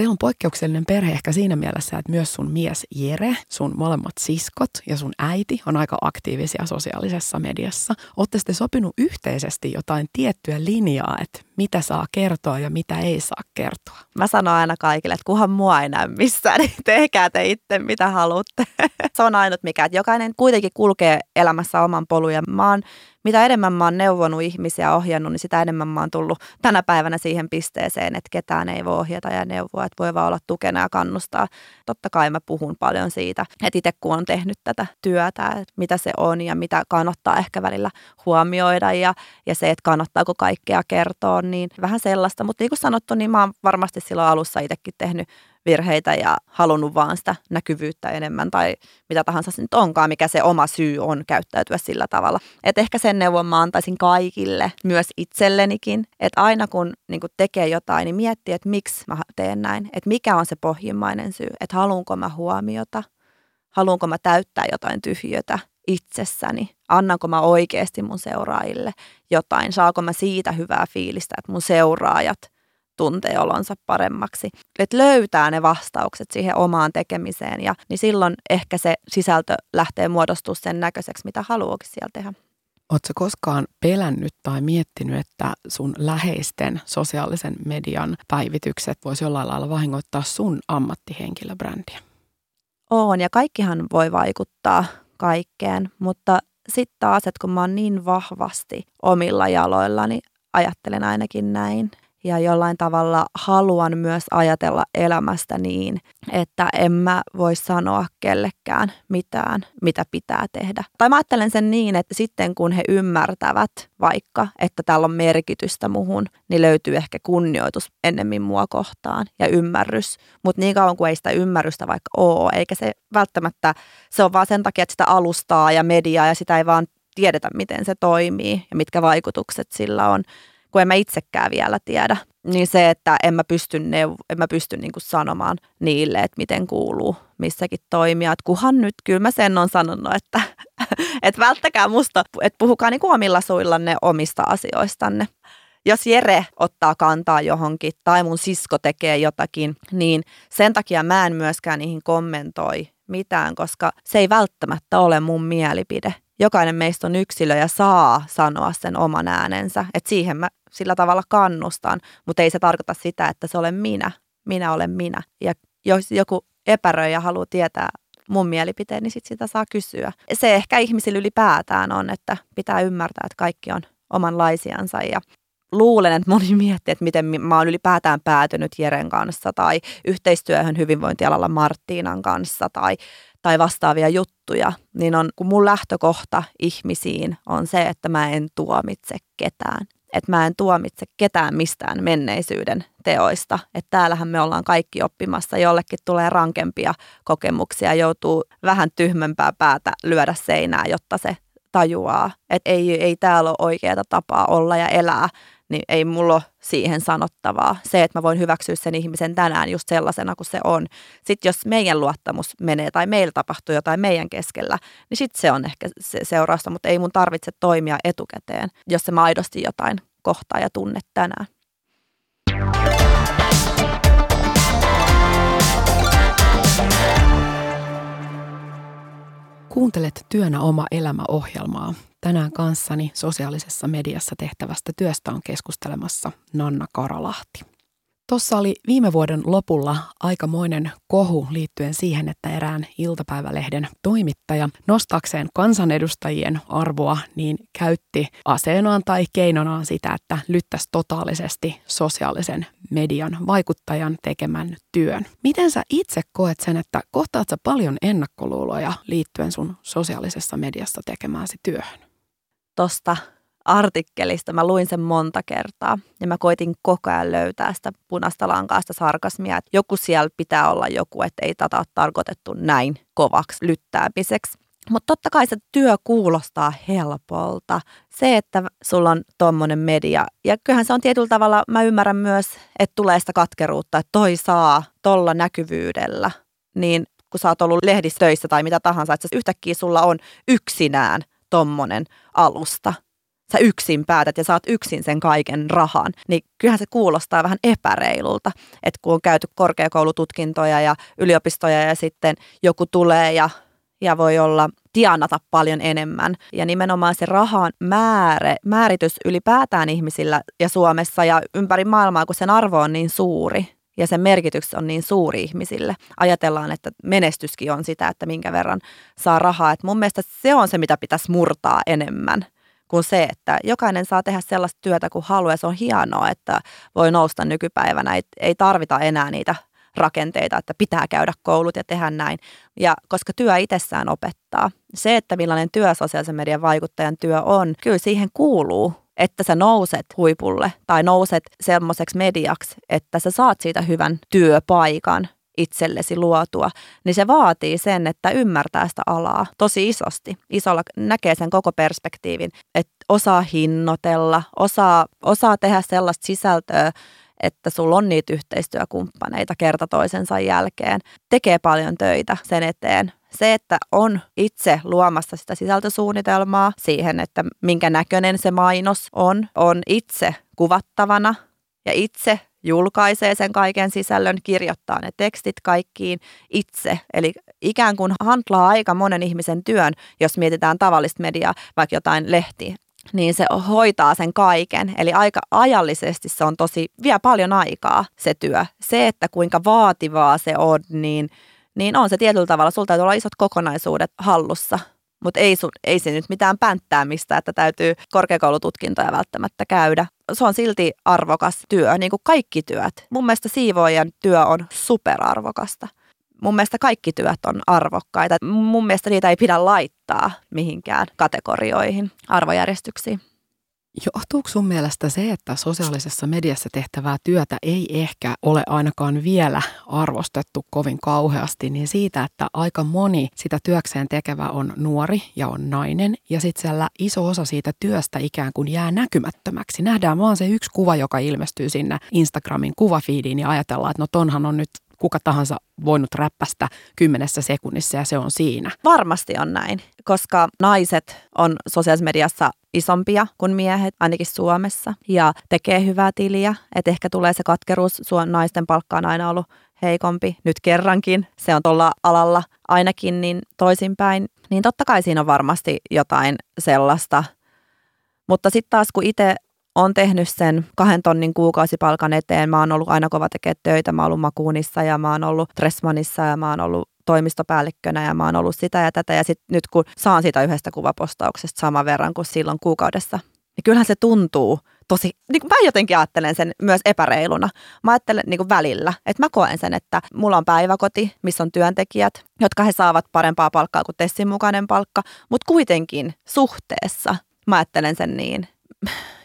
Te on poikkeuksellinen perhe ehkä siinä mielessä, että myös sun mies Jere, sun molemmat siskot ja sun äiti on aika aktiivisia sosiaalisessa mediassa. Olette sitten sopinut yhteisesti jotain tiettyä linjaa, että mitä saa kertoa ja mitä ei saa kertoa. Mä sanon aina kaikille, että kuhan mua ei näy missään, niin tehkää te itse mitä haluatte. Se on ainut mikä, että jokainen kuitenkin kulkee elämässä oman polun ja mä oon mitä enemmän mä oon neuvonut ihmisiä ohjannut, niin sitä enemmän mä oon tullut tänä päivänä siihen pisteeseen, että ketään ei voi ohjata ja neuvoa, että voi vaan olla tukena ja kannustaa. Totta kai mä puhun paljon siitä, että itse kun on tehnyt tätä työtä, että mitä se on ja mitä kannattaa ehkä välillä huomioida ja, ja se, että kannattaako kaikkea kertoa, niin vähän sellaista. Mutta niin kuin sanottu, niin mä oon varmasti silloin alussa itsekin tehnyt virheitä ja halunnut vaan sitä näkyvyyttä enemmän tai mitä tahansa se nyt onkaan, mikä se oma syy on käyttäytyä sillä tavalla. Et ehkä sen neuvon mä antaisin kaikille, myös itsellenikin, että aina kun niin kun tekee jotain, niin miettii, että miksi mä teen näin, että mikä on se pohjimmainen syy, että haluanko mä huomiota, haluanko mä täyttää jotain tyhjötä itsessäni, annanko mä oikeasti mun seuraajille jotain, saako mä siitä hyvää fiilistä, että mun seuraajat – tuntee olonsa paremmaksi. Että löytää ne vastaukset siihen omaan tekemiseen ja niin silloin ehkä se sisältö lähtee muodostua sen näköiseksi, mitä haluakin siellä tehdä. Oletko koskaan pelännyt tai miettinyt, että sun läheisten sosiaalisen median päivitykset voisi jollain lailla vahingoittaa sun ammattihenkilöbrändiä? On ja kaikkihan voi vaikuttaa kaikkeen, mutta sitten taas, että kun mä oon niin vahvasti omilla jaloillani, ajattelen ainakin näin, ja jollain tavalla haluan myös ajatella elämästä niin, että en mä voi sanoa kellekään mitään, mitä pitää tehdä. Tai mä ajattelen sen niin, että sitten kun he ymmärtävät vaikka, että täällä on merkitystä muhun, niin löytyy ehkä kunnioitus ennemmin mua kohtaan ja ymmärrys. Mutta niin kauan kuin ei sitä ymmärrystä vaikka ole, eikä se välttämättä, se on vaan sen takia, että sitä alustaa ja mediaa ja sitä ei vaan tiedetä, miten se toimii ja mitkä vaikutukset sillä on, kun en mä itsekään vielä tiedä. Niin se, että en mä pysty, neuv- en mä pysty niinku sanomaan niille, että miten kuuluu missäkin toimia. Et kuhan nyt, kyllä mä sen on sanonut, että et välttäkää musta, että puhukaa niinku omilla suillanne omista asioistanne. Jos Jere ottaa kantaa johonkin tai mun sisko tekee jotakin, niin sen takia mä en myöskään niihin kommentoi mitään, koska se ei välttämättä ole mun mielipide. Jokainen meistä on yksilö ja saa sanoa sen oman äänensä. Et siihen mä sillä tavalla kannustan, mutta ei se tarkoita sitä, että se olen minä. Minä olen minä. Ja jos joku epäröi ja haluaa tietää mun mielipiteen, niin sit sitä saa kysyä. Se ehkä ihmisillä ylipäätään on, että pitää ymmärtää, että kaikki on omanlaisiansa ja luulen, että moni miettii, että miten mä oon ylipäätään päätynyt Jeren kanssa tai yhteistyöhön hyvinvointialalla Marttiinan kanssa tai, tai vastaavia juttuja, niin on, kun mun lähtökohta ihmisiin on se, että mä en tuomitse ketään että mä en tuomitse ketään mistään menneisyyden teoista. Että täällähän me ollaan kaikki oppimassa, jollekin tulee rankempia kokemuksia, joutuu vähän tyhmempää päätä lyödä seinää, jotta se tajuaa, että ei, ei täällä ole oikeaa tapaa olla ja elää, niin ei mulla ole siihen sanottavaa. Se, että mä voin hyväksyä sen ihmisen tänään just sellaisena kuin se on. Sitten jos meidän luottamus menee tai meillä tapahtuu jotain meidän keskellä, niin sitten se on ehkä se seurausta, mutta ei mun tarvitse toimia etukäteen, jos se maidosti jotain kohtaa ja tunne tänään. Kuuntelet Työnä oma elämä ohjelmaa. Tänään kanssani sosiaalisessa mediassa tehtävästä työstä on keskustelemassa Nanna Karalahti. Tuossa oli viime vuoden lopulla aikamoinen kohu liittyen siihen, että erään iltapäivälehden toimittaja nostakseen kansanedustajien arvoa, niin käytti aseenaan tai keinonaan sitä, että lyttäisi totaalisesti sosiaalisen median vaikuttajan tekemän työn. Miten sä itse koet sen, että kohtaat sä paljon ennakkoluuloja liittyen sun sosiaalisessa mediassa tekemääsi työhön? Tosta artikkelista. Mä luin sen monta kertaa ja mä koitin koko ajan löytää sitä punaista lankaista sarkasmia, että joku siellä pitää olla joku, että ei tätä ole tarkoitettu näin kovaksi lyttäämiseksi. Mutta totta kai se työ kuulostaa helpolta. Se, että sulla on tuommoinen media, ja kyllähän se on tietyllä tavalla, mä ymmärrän myös, että tulee sitä katkeruutta, että toi saa tolla näkyvyydellä, niin kun sä oot ollut lehdistöissä tai mitä tahansa, että yhtäkkiä sulla on yksinään tommonen alusta, sä yksin päätät ja saat yksin sen kaiken rahan, niin kyllähän se kuulostaa vähän epäreilulta, että kun on käyty korkeakoulututkintoja ja yliopistoja ja sitten joku tulee ja, ja voi olla tienata paljon enemmän. Ja nimenomaan se rahan määrä, määritys ylipäätään ihmisillä ja Suomessa ja ympäri maailmaa, kun sen arvo on niin suuri, ja sen merkitys on niin suuri ihmisille. Ajatellaan, että menestyskin on sitä, että minkä verran saa rahaa. Et mun mielestä se on se, mitä pitäisi murtaa enemmän kuin se, että jokainen saa tehdä sellaista työtä kuin haluaa. Se on hienoa, että voi nousta nykypäivänä. Ei, ei tarvita enää niitä rakenteita, että pitää käydä koulut ja tehdä näin. Ja koska työ itsessään opettaa. Se, että millainen työ sosiaalisen median vaikuttajan työ on, kyllä siihen kuuluu että sä nouset huipulle tai nouset semmoiseksi mediaksi, että sä saat siitä hyvän työpaikan itsellesi luotua, niin se vaatii sen, että ymmärtää sitä alaa tosi isosti. Isolla näkee sen koko perspektiivin, että osaa hinnoitella, osaa, osaa tehdä sellaista sisältöä, että sulla on niitä yhteistyökumppaneita kerta toisensa jälkeen. Tekee paljon töitä sen eteen. Se, että on itse luomassa sitä sisältösuunnitelmaa siihen, että minkä näköinen se mainos on, on itse kuvattavana ja itse julkaisee sen kaiken sisällön, kirjoittaa ne tekstit kaikkiin itse. Eli ikään kuin handlaa aika monen ihmisen työn, jos mietitään tavallista mediaa, vaikka jotain lehtiä niin se hoitaa sen kaiken. Eli aika ajallisesti se on tosi, vie paljon aikaa se työ. Se, että kuinka vaativaa se on, niin, niin on se tietyllä tavalla. Sulla täytyy olla isot kokonaisuudet hallussa. Mutta ei, ei se nyt mitään pänttäämistä, että täytyy korkeakoulututkintoja välttämättä käydä. Se on silti arvokas työ, niin kuin kaikki työt. Mun mielestä siivoojan työ on superarvokasta mun mielestä kaikki työt on arvokkaita. Mun mielestä niitä ei pidä laittaa mihinkään kategorioihin, arvojärjestyksiin. Johtuuko sun mielestä se, että sosiaalisessa mediassa tehtävää työtä ei ehkä ole ainakaan vielä arvostettu kovin kauheasti, niin siitä, että aika moni sitä työkseen tekevä on nuori ja on nainen, ja sitten siellä iso osa siitä työstä ikään kuin jää näkymättömäksi. Nähdään vaan se yksi kuva, joka ilmestyy sinne Instagramin kuvafiidiin ja ajatellaan, että no tonhan on nyt kuka tahansa voinut räppästä kymmenessä sekunnissa ja se on siinä. Varmasti on näin, koska naiset on sosiaalisessa mediassa isompia kuin miehet, ainakin Suomessa, ja tekee hyvää tiliä. Että ehkä tulee se katkeruus, Suon naisten palkka on aina ollut heikompi, nyt kerrankin, se on tuolla alalla ainakin niin toisinpäin, niin totta kai siinä on varmasti jotain sellaista. Mutta sitten taas kun itse on tehnyt sen kahden tonnin kuukausipalkan eteen. Mä oon ollut aina kova tekemään töitä. Mä oon ollut Makuunissa ja mä oon ollut Dressmanissa ja mä oon ollut toimistopäällikkönä ja mä oon ollut sitä ja tätä. Ja sitten nyt kun saan sitä yhdestä kuvapostauksesta saman verran kuin silloin kuukaudessa, niin kyllähän se tuntuu tosi, niin mä jotenkin ajattelen sen myös epäreiluna. Mä ajattelen niin kuin välillä, että mä koen sen, että mulla on päiväkoti, missä on työntekijät, jotka he saavat parempaa palkkaa kuin Tessin mukainen palkka, mutta kuitenkin suhteessa mä ajattelen sen niin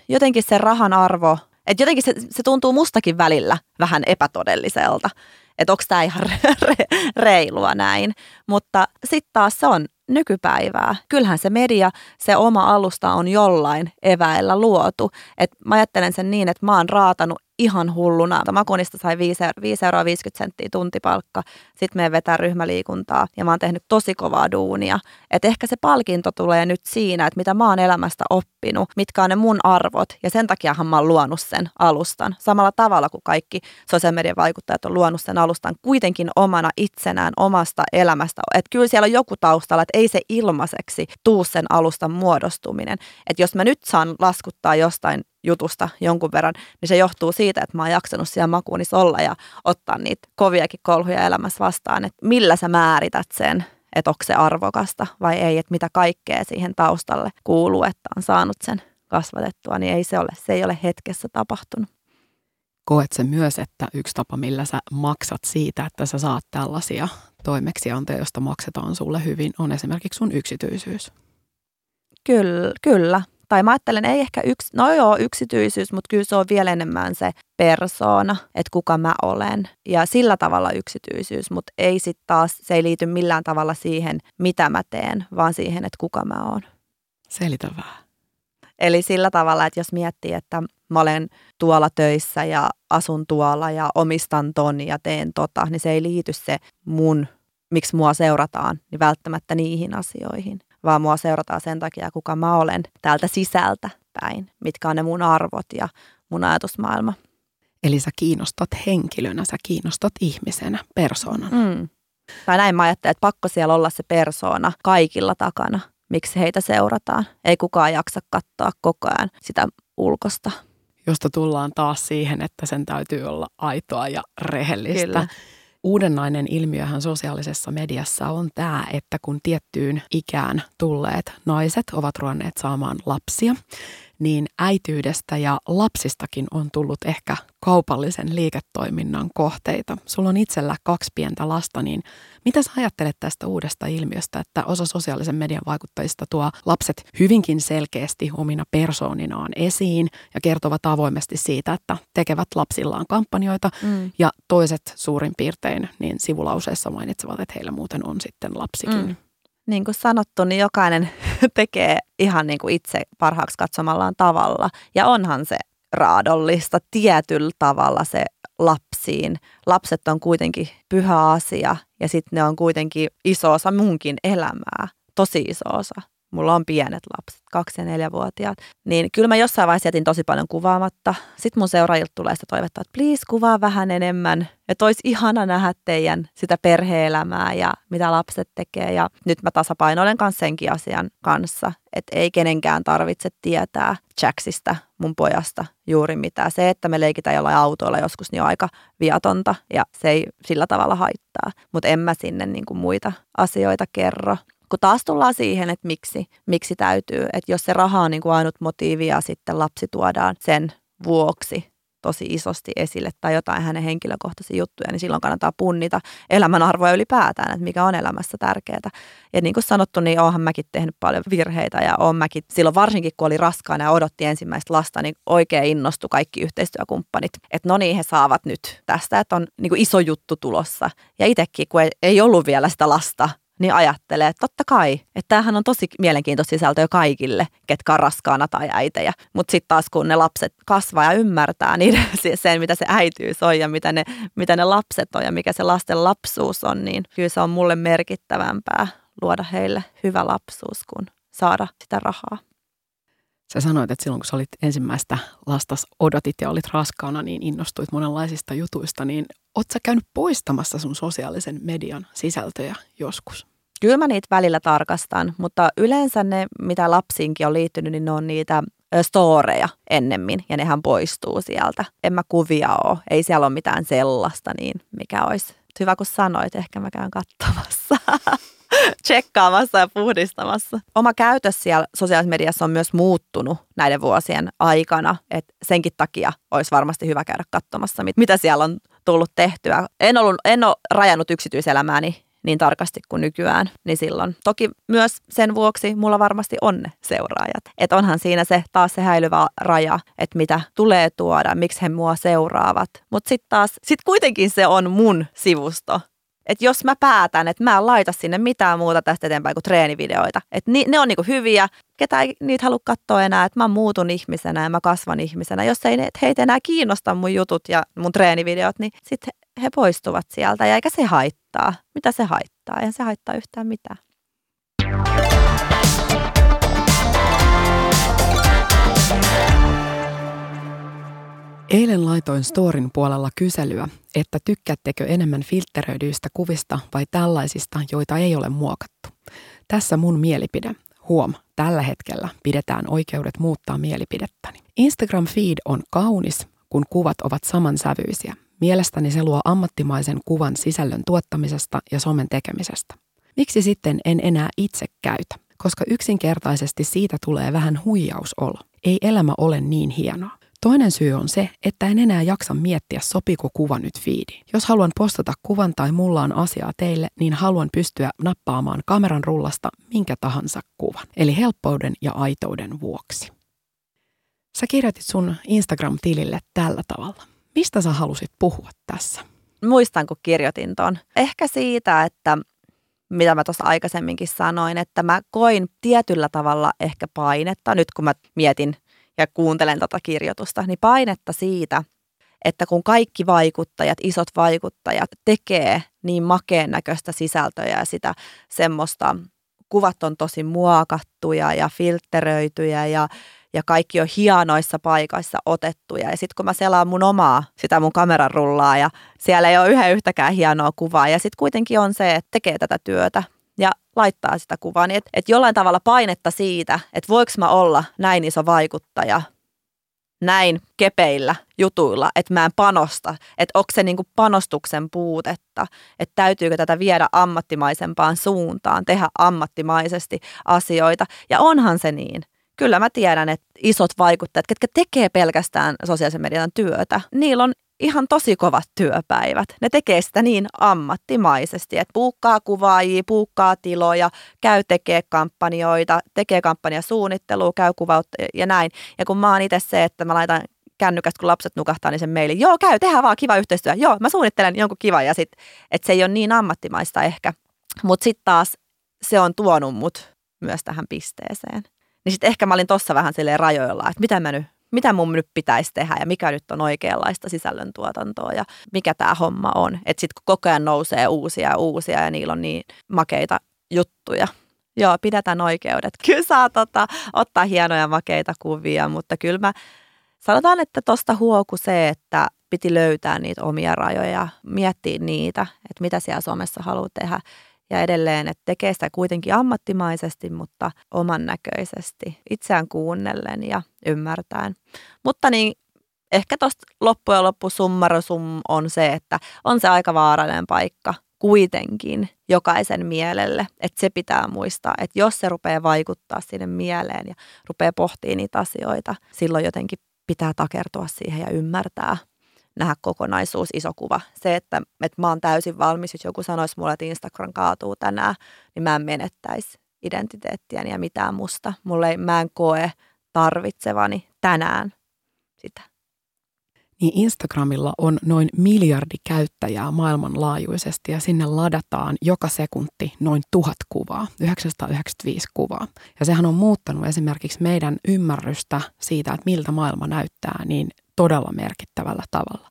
jotenkin se rahan arvo, että jotenkin se, se tuntuu mustakin välillä vähän epätodelliselta, että onko tämä ihan reilua näin. Mutta sitten taas se on nykypäivää. Kyllähän se media, se oma alusta on jollain eväillä luotu. Et mä ajattelen sen niin, että mä oon raatanut ihan hulluna. Makunista sai 5, 5 euroa 50 senttiä tuntipalkka. Sitten me vetää ryhmäliikuntaa ja mä oon tehnyt tosi kovaa duunia. Et ehkä se palkinto tulee nyt siinä, että mitä mä oon elämästä oppinut, mitkä on ne mun arvot. Ja sen takiahan mä oon luonut sen alustan. Samalla tavalla kuin kaikki sosiaalisen median vaikuttajat on luonut sen alustan kuitenkin omana itsenään, omasta elämästä. Että kyllä siellä on joku taustalla, että ei se ilmaiseksi tuu sen alustan muodostuminen. Että jos mä nyt saan laskuttaa jostain jutusta jonkun verran, niin se johtuu siitä, että mä oon jaksanut siellä makuunissa olla ja ottaa niitä koviakin kolhuja elämässä vastaan, että millä sä määrität sen, että onko se arvokasta vai ei, että mitä kaikkea siihen taustalle kuuluu, että on saanut sen kasvatettua, niin ei se ole, se ei ole hetkessä tapahtunut. Koet se myös, että yksi tapa, millä sä maksat siitä, että sä saat tällaisia toimeksiantoja, josta maksetaan sulle hyvin, on esimerkiksi sun yksityisyys? Kyllä, kyllä tai mä ajattelen, ei ehkä yksi, no joo, yksityisyys, mutta kyllä se on vielä enemmän se persoona, että kuka mä olen. Ja sillä tavalla yksityisyys, mutta ei sitten taas, se ei liity millään tavalla siihen, mitä mä teen, vaan siihen, että kuka mä oon. Selitä vähän. Eli sillä tavalla, että jos miettii, että mä olen tuolla töissä ja asun tuolla ja omistan ton ja teen tota, niin se ei liity se mun, miksi mua seurataan, niin välttämättä niihin asioihin, vaan mua seurataan sen takia, kuka mä olen täältä sisältä päin, mitkä on ne mun arvot ja mun ajatusmaailma. Eli sä kiinnostat henkilönä, sä kiinnostat ihmisenä, persoonana. Mm. Tai näin mä ajattelen, että pakko siellä olla se persoona kaikilla takana, miksi heitä seurataan. Ei kukaan jaksa katsoa koko ajan sitä ulkosta. Josta tullaan taas siihen, että sen täytyy olla aitoa ja rehellistä. Kyllä. Uudenlainen ilmiöhän sosiaalisessa mediassa on tämä, että kun tiettyyn ikään tulleet naiset ovat ruvenneet saamaan lapsia, niin äityydestä ja lapsistakin on tullut ehkä kaupallisen liiketoiminnan kohteita. Sulla on itsellä kaksi pientä lasta, niin mitä sä ajattelet tästä uudesta ilmiöstä, että osa sosiaalisen median vaikuttajista tuo lapset hyvinkin selkeästi omina persooninaan esiin ja kertovat avoimesti siitä, että tekevät lapsillaan kampanjoita mm. ja toiset suurin piirtein niin sivulauseessa mainitsevat, että heillä muuten on sitten lapsikin. Mm niin kuin sanottu, niin jokainen tekee ihan niin kuin itse parhaaksi katsomallaan tavalla. Ja onhan se raadollista tietyllä tavalla se lapsiin. Lapset on kuitenkin pyhä asia ja sitten ne on kuitenkin iso osa munkin elämää, tosi iso osa mulla on pienet lapset, kaksi- ja neljävuotiaat, niin kyllä mä jossain vaiheessa jätin tosi paljon kuvaamatta. Sitten mun seuraajilta tulee sitä toivetta, että please kuvaa vähän enemmän, että olisi ihana nähdä teidän sitä perheelämää ja mitä lapset tekee. Ja nyt mä tasapainoilen kanssa senkin asian kanssa, että ei kenenkään tarvitse tietää Jacksista, mun pojasta, juuri mitään. Se, että me leikitään jollain autoilla joskus, niin on aika viatonta ja se ei sillä tavalla haittaa. Mutta en mä sinne niin kuin muita asioita kerro kun taas tullaan siihen, että miksi, miksi täytyy, että jos se raha on niin kuin ainut motiivi ja sitten lapsi tuodaan sen vuoksi tosi isosti esille tai jotain hänen henkilökohtaisia juttuja, niin silloin kannattaa punnita elämän arvoja ylipäätään, että mikä on elämässä tärkeää. Ja niin kuin sanottu, niin oonhan mäkin tehnyt paljon virheitä ja oon mäkin, silloin varsinkin kun oli raskaana ja odotti ensimmäistä lasta, niin oikein innostui kaikki yhteistyökumppanit, että no niin, he saavat nyt tästä, että on niin kuin iso juttu tulossa. Ja itsekin, kun ei ollut vielä sitä lasta, niin ajattelee, että totta kai, että tämähän on tosi mielenkiintoista sisältöä kaikille, ketkä on raskaana tai äitejä. Mutta sitten taas kun ne lapset kasvaa ja ymmärtää niin sen, mitä se äityys on ja mitä ne, mitä ne lapset on ja mikä se lasten lapsuus on, niin kyllä se on mulle merkittävämpää luoda heille hyvä lapsuus kuin saada sitä rahaa. Sä sanoit, että silloin kun sä olit ensimmäistä lastas odotit ja olit raskaana, niin innostuit monenlaisista jutuista, niin oot sä käynyt poistamassa sun sosiaalisen median sisältöjä joskus? Kyllä mä niitä välillä tarkastan, mutta yleensä ne, mitä lapsiinkin on liittynyt, niin ne on niitä storeja ennemmin ja nehän poistuu sieltä. En mä kuvia ole, ei siellä ole mitään sellaista, niin mikä olisi. Hyvä kun sanoit, ehkä mä käyn katsomassa. tsekkaamassa ja puhdistamassa. Oma käytös siellä sosiaalisessa mediassa on myös muuttunut näiden vuosien aikana, että senkin takia olisi varmasti hyvä käydä katsomassa, mitä siellä on tullut tehtyä. En, ollut, en ole rajannut yksityiselämääni niin tarkasti kuin nykyään, niin silloin. Toki myös sen vuoksi mulla varmasti on ne seuraajat. Että onhan siinä se taas se häilyvä raja, että mitä tulee tuoda, miksi he mua seuraavat. Mutta sitten taas, sit kuitenkin se on mun sivusto että jos mä päätän, että mä en laita sinne mitään muuta tästä eteenpäin kuin treenivideoita, että ni, ne on niinku hyviä, ketä ei niitä halua katsoa enää, että mä muutun ihmisenä ja mä kasvan ihmisenä. Jos ei ne, heitä enää kiinnosta mun jutut ja mun treenivideot, niin sitten he, poistuvat sieltä ja eikä se haittaa. Mitä se haittaa? Eihän se haittaa yhtään mitään. Eilen laitoin Storin puolella kyselyä, että tykkäättekö enemmän filtteröidyistä kuvista vai tällaisista, joita ei ole muokattu. Tässä mun mielipide. Huom, tällä hetkellä pidetään oikeudet muuttaa mielipidettäni. Instagram feed on kaunis, kun kuvat ovat samansävyisiä. Mielestäni se luo ammattimaisen kuvan sisällön tuottamisesta ja somen tekemisestä. Miksi sitten en enää itse käytä? Koska yksinkertaisesti siitä tulee vähän huijausolo. Ei elämä ole niin hienoa. Toinen syy on se, että en enää jaksa miettiä, sopiko kuva nyt fiidiin. Jos haluan postata kuvan tai mulla on asiaa teille, niin haluan pystyä nappaamaan kameran rullasta minkä tahansa kuvan. Eli helppouden ja aitouden vuoksi. Sä kirjoitit sun Instagram-tilille tällä tavalla. Mistä sä halusit puhua tässä? Muistan, kun kirjoitin ton. Ehkä siitä, että mitä mä tuossa aikaisemminkin sanoin, että mä koin tietyllä tavalla ehkä painetta, nyt kun mä mietin ja kuuntelen tätä kirjoitusta, niin painetta siitä, että kun kaikki vaikuttajat, isot vaikuttajat tekee niin makeen näköistä sisältöä ja sitä semmoista, kuvat on tosi muokattuja ja filtteröityjä ja, ja kaikki on hienoissa paikoissa otettuja. Ja sitten kun mä selaan mun omaa, sitä mun kameran rullaa ja siellä ei ole yhden yhtäkään hienoa kuvaa ja sitten kuitenkin on se, että tekee tätä työtä ja laittaa sitä kuvaa, niin että et jollain tavalla painetta siitä, että voiko mä olla näin iso vaikuttaja näin kepeillä jutuilla, että mä en panosta, että onko se niinku panostuksen puutetta, että täytyykö tätä viedä ammattimaisempaan suuntaan, tehdä ammattimaisesti asioita. Ja onhan se niin. Kyllä mä tiedän, että isot vaikuttajat, ketkä tekee pelkästään sosiaalisen median työtä, niillä on ihan tosi kovat työpäivät. Ne tekee sitä niin ammattimaisesti, että puukkaa kuvaajia, puukkaa tiloja, käy tekee kampanjoita, tekee kampanjasuunnittelua, käy kuvautta ja näin. Ja kun mä oon itse se, että mä laitan kännykästä, kun lapset nukahtaa, niin sen meili, joo käy, tehdään vaan kiva yhteistyö, joo mä suunnittelen jonkun kiva ja sit, että se ei ole niin ammattimaista ehkä. Mutta sitten taas se on tuonut mut myös tähän pisteeseen. Niin sitten ehkä mä olin tossa vähän silleen rajoilla, että mitä mä nyt mitä mun nyt pitäisi tehdä ja mikä nyt on oikeanlaista sisällöntuotantoa ja mikä tämä homma on. Että sitten kun koko ajan nousee uusia ja uusia ja niillä on niin makeita juttuja. Joo, pidetään oikeudet. Kyllä saa tota, ottaa hienoja makeita kuvia, mutta kyllä mä sanotaan, että tosta huoku se, että piti löytää niitä omia rajoja, miettiä niitä, että mitä siellä somessa haluaa tehdä ja edelleen, että tekee sitä kuitenkin ammattimaisesti, mutta oman näköisesti, itseään kuunnellen ja ymmärtäen. Mutta niin ehkä tuosta loppujen loppu summarosum on se, että on se aika vaarallinen paikka kuitenkin jokaisen mielelle, että se pitää muistaa, että jos se rupeaa vaikuttaa sinne mieleen ja rupeaa pohtimaan niitä asioita, silloin jotenkin pitää takertua siihen ja ymmärtää, nähdä kokonaisuus, iso kuva. Se, että, että mä oon täysin valmis, jos joku sanoisi mulle, että Instagram kaatuu tänään, niin mä en menettäisi identiteettiäni ja mitään musta. Mulle ei, mä en koe tarvitsevani tänään sitä. Niin Instagramilla on noin miljardi käyttäjää maailmanlaajuisesti ja sinne ladataan joka sekunti noin tuhat kuvaa, 995 kuvaa. Ja sehän on muuttanut esimerkiksi meidän ymmärrystä siitä, että miltä maailma näyttää, niin todella merkittävällä tavalla.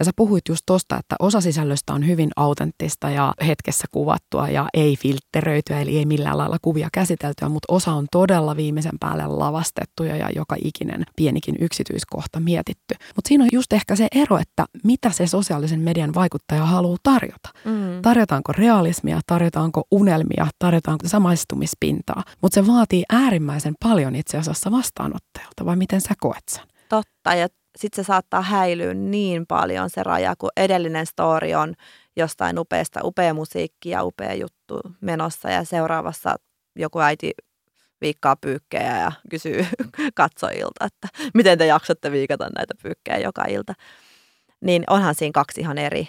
Ja sä puhuit just tosta, että osa sisällöstä on hyvin autenttista ja hetkessä kuvattua ja ei filtteröityä, eli ei millään lailla kuvia käsiteltyä, mutta osa on todella viimeisen päälle lavastettuja ja joka ikinen pienikin yksityiskohta mietitty. Mutta siinä on just ehkä se ero, että mitä se sosiaalisen median vaikuttaja haluaa tarjota. Mm. Tarjotaanko realismia, tarjotaanko unelmia, tarjotaanko samaistumispintaa, mutta se vaatii äärimmäisen paljon itse asiassa vastaanottajalta, vai miten sä koet sen? Totta, ja sitten se saattaa häilyä niin paljon se raja, kun edellinen story on jostain upeasta, upea musiikki ja upea juttu menossa ja seuraavassa joku äiti viikkaa pyykkejä ja kysyy katsojilta, että miten te jaksatte viikata näitä pyykkejä joka ilta. Niin onhan siinä kaksi ihan eri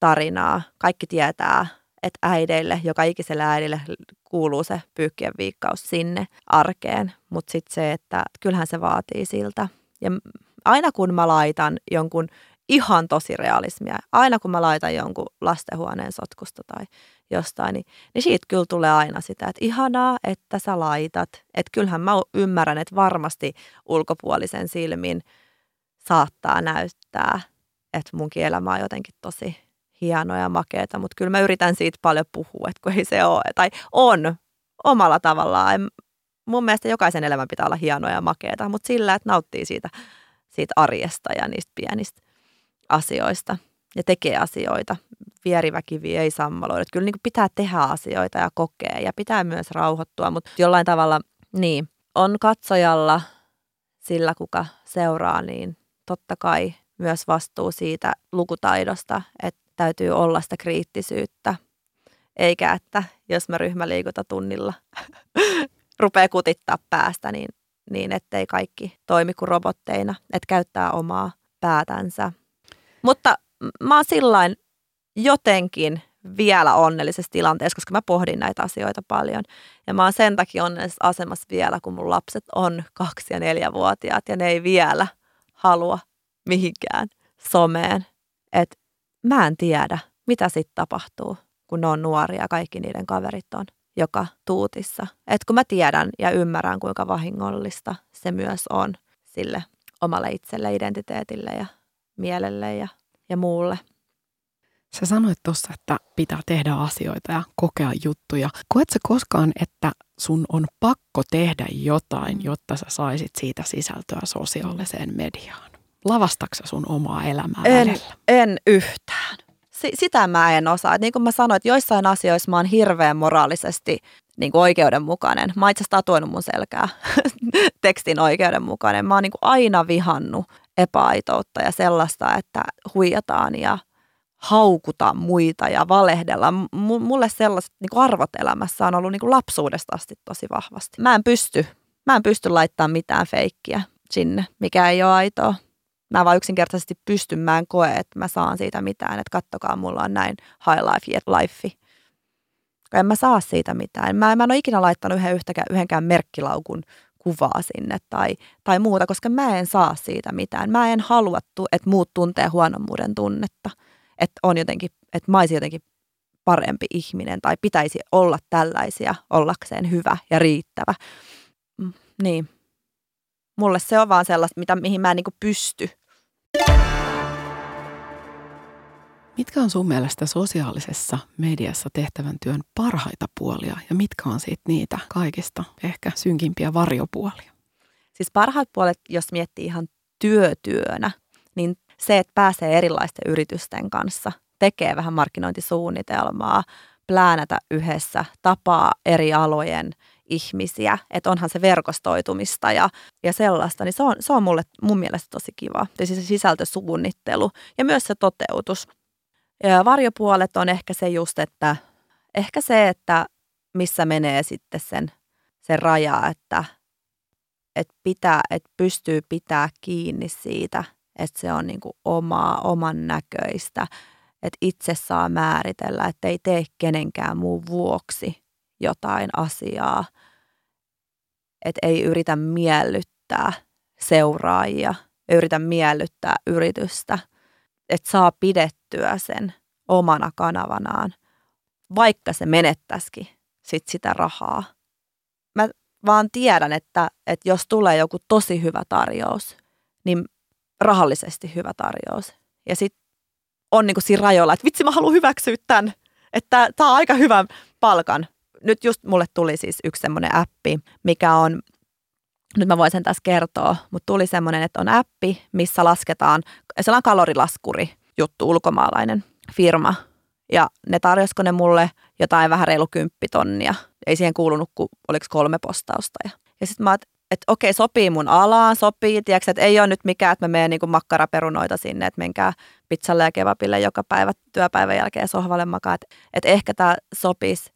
tarinaa. Kaikki tietää, että äideille, joka ikiselle äidille kuuluu se pyykkien viikkaus sinne arkeen, mutta sitten se, että kyllähän se vaatii siltä. Ja aina kun mä laitan jonkun ihan tosi realismia, aina kun mä laitan jonkun lastenhuoneen sotkusta tai jostain, niin, niin siitä kyllä tulee aina sitä, että ihanaa, että sä laitat. Että kyllähän mä ymmärrän, että varmasti ulkopuolisen silmin saattaa näyttää, että munkin elämä on jotenkin tosi hienoa ja makeeta, mutta kyllä mä yritän siitä paljon puhua, että kun ei se ole, tai on omalla tavallaan. Mun mielestä jokaisen elämä pitää olla hienoa ja makeeta, mutta sillä, että nauttii siitä siitä arjesta ja niistä pienistä asioista ja tekee asioita. Vierivä kivi ei sammaloida. Kyllä niin pitää tehdä asioita ja kokea ja pitää myös rauhoittua, mutta jollain tavalla niin, on katsojalla sillä, kuka seuraa, niin totta kai myös vastuu siitä lukutaidosta, että täytyy olla sitä kriittisyyttä. Eikä, että jos mä ryhmäliikuta tunnilla rupeaa kutittaa päästä, niin niin ettei kaikki toimi kuin robotteina, että käyttää omaa päätänsä. Mutta mä oon sillain jotenkin vielä onnellisessa tilanteessa, koska mä pohdin näitä asioita paljon. Ja mä oon sen takia onnellisessa asemassa vielä, kun mun lapset on kaksi- ja neljävuotiaat ja ne ei vielä halua mihinkään someen. Että mä en tiedä, mitä sitten tapahtuu, kun ne on nuoria ja kaikki niiden kaverit on joka tuutissa. Et kun mä tiedän ja ymmärrän, kuinka vahingollista se myös on sille omalle itselle, identiteetille ja mielelle ja, ja muulle. Sä sanoit tuossa, että pitää tehdä asioita ja kokea juttuja. Koet sä koskaan, että sun on pakko tehdä jotain, jotta sä saisit siitä sisältöä sosiaaliseen mediaan? Lavastaksa sun omaa elämää en, välillä? En yhtään. Sitä mä en osaa. Et niin kuin mä sanoin, että joissain asioissa mä oon hirveän moraalisesti niin kuin oikeudenmukainen. Mä oon itse asiassa mun selkää tekstin oikeudenmukainen. Mä oon niin kuin aina vihannut epäaitoutta ja sellaista, että huijataan ja haukuta muita ja valehdella. Mulle sellaiset niin kuin arvot elämässä on ollut niin kuin lapsuudesta asti tosi vahvasti. Mä en pysty, mä en pysty laittamaan mitään feikkiä sinne, mikä ei ole aitoa. Mä vaan yksinkertaisesti pystyn, mä en koe, että mä saan siitä mitään, että kattokaa, mulla on näin high life yet life. En mä saa siitä mitään. Mä, mä en ole ikinä laittanut yhden yhtäkään, yhdenkään merkkilaukun kuvaa sinne tai, tai muuta, koska mä en saa siitä mitään. Mä en halua, että muut tuntee huonommuuden tunnetta että on jotenkin, että mä olisin jotenkin parempi ihminen tai pitäisi olla tällaisia ollakseen hyvä ja riittävä. Mm, niin. Mulle se on vaan sellaista, mitä, mihin mä en niin pysty. Mitkä on sun mielestä sosiaalisessa mediassa tehtävän työn parhaita puolia ja mitkä on siitä niitä kaikista ehkä synkimpiä varjopuolia? Siis parhaat puolet, jos miettii ihan työtyönä, niin se, että pääsee erilaisten yritysten kanssa, tekee vähän markkinointisuunnitelmaa, pläänätä yhdessä, tapaa eri alojen ihmisiä, että onhan se verkostoitumista ja, ja sellaista, niin se on, se on mulle mun mielestä tosi kiva. Ja siis se sisältösuunnittelu ja myös se toteutus. Ja varjopuolet on ehkä se just, että ehkä se, että missä menee sitten sen, sen raja, että, että, pitää, että pystyy pitää kiinni siitä – että se on niin kuin omaa, oman näköistä, että itse saa määritellä, että ei tee kenenkään muun vuoksi jotain asiaa, että ei yritä miellyttää seuraajia, ei yritä miellyttää yritystä, että saa pidettyä sen omana kanavanaan, vaikka se menettäisikin sit sitä rahaa. Mä vaan tiedän, että, että jos tulee joku tosi hyvä tarjous, niin rahallisesti hyvä tarjous. Ja sitten on niin kuin siinä rajoilla, että vitsi mä haluan hyväksyä tämän, että tämä on aika hyvän palkan. Nyt just mulle tuli siis yksi semmoinen appi, mikä on, nyt mä voin sen tässä kertoa, mutta tuli semmoinen, että on appi, missä lasketaan, sellainen kalorilaskuri juttu, ulkomaalainen firma. Ja ne tarjosiko ne mulle jotain vähän reilu kymppitonnia. Ei siihen kuulunut, kuin oliko kolme postausta. Ja, sitten mä että okei, sopii mun alaan, sopii, tiedätkö, että ei ole nyt mikään, että mä menen niin makkaraperunoita sinne, että menkää pizzalle ja kebabille joka päivä työpäivän jälkeen sohvalle makaa, että, että ehkä tämä sopisi.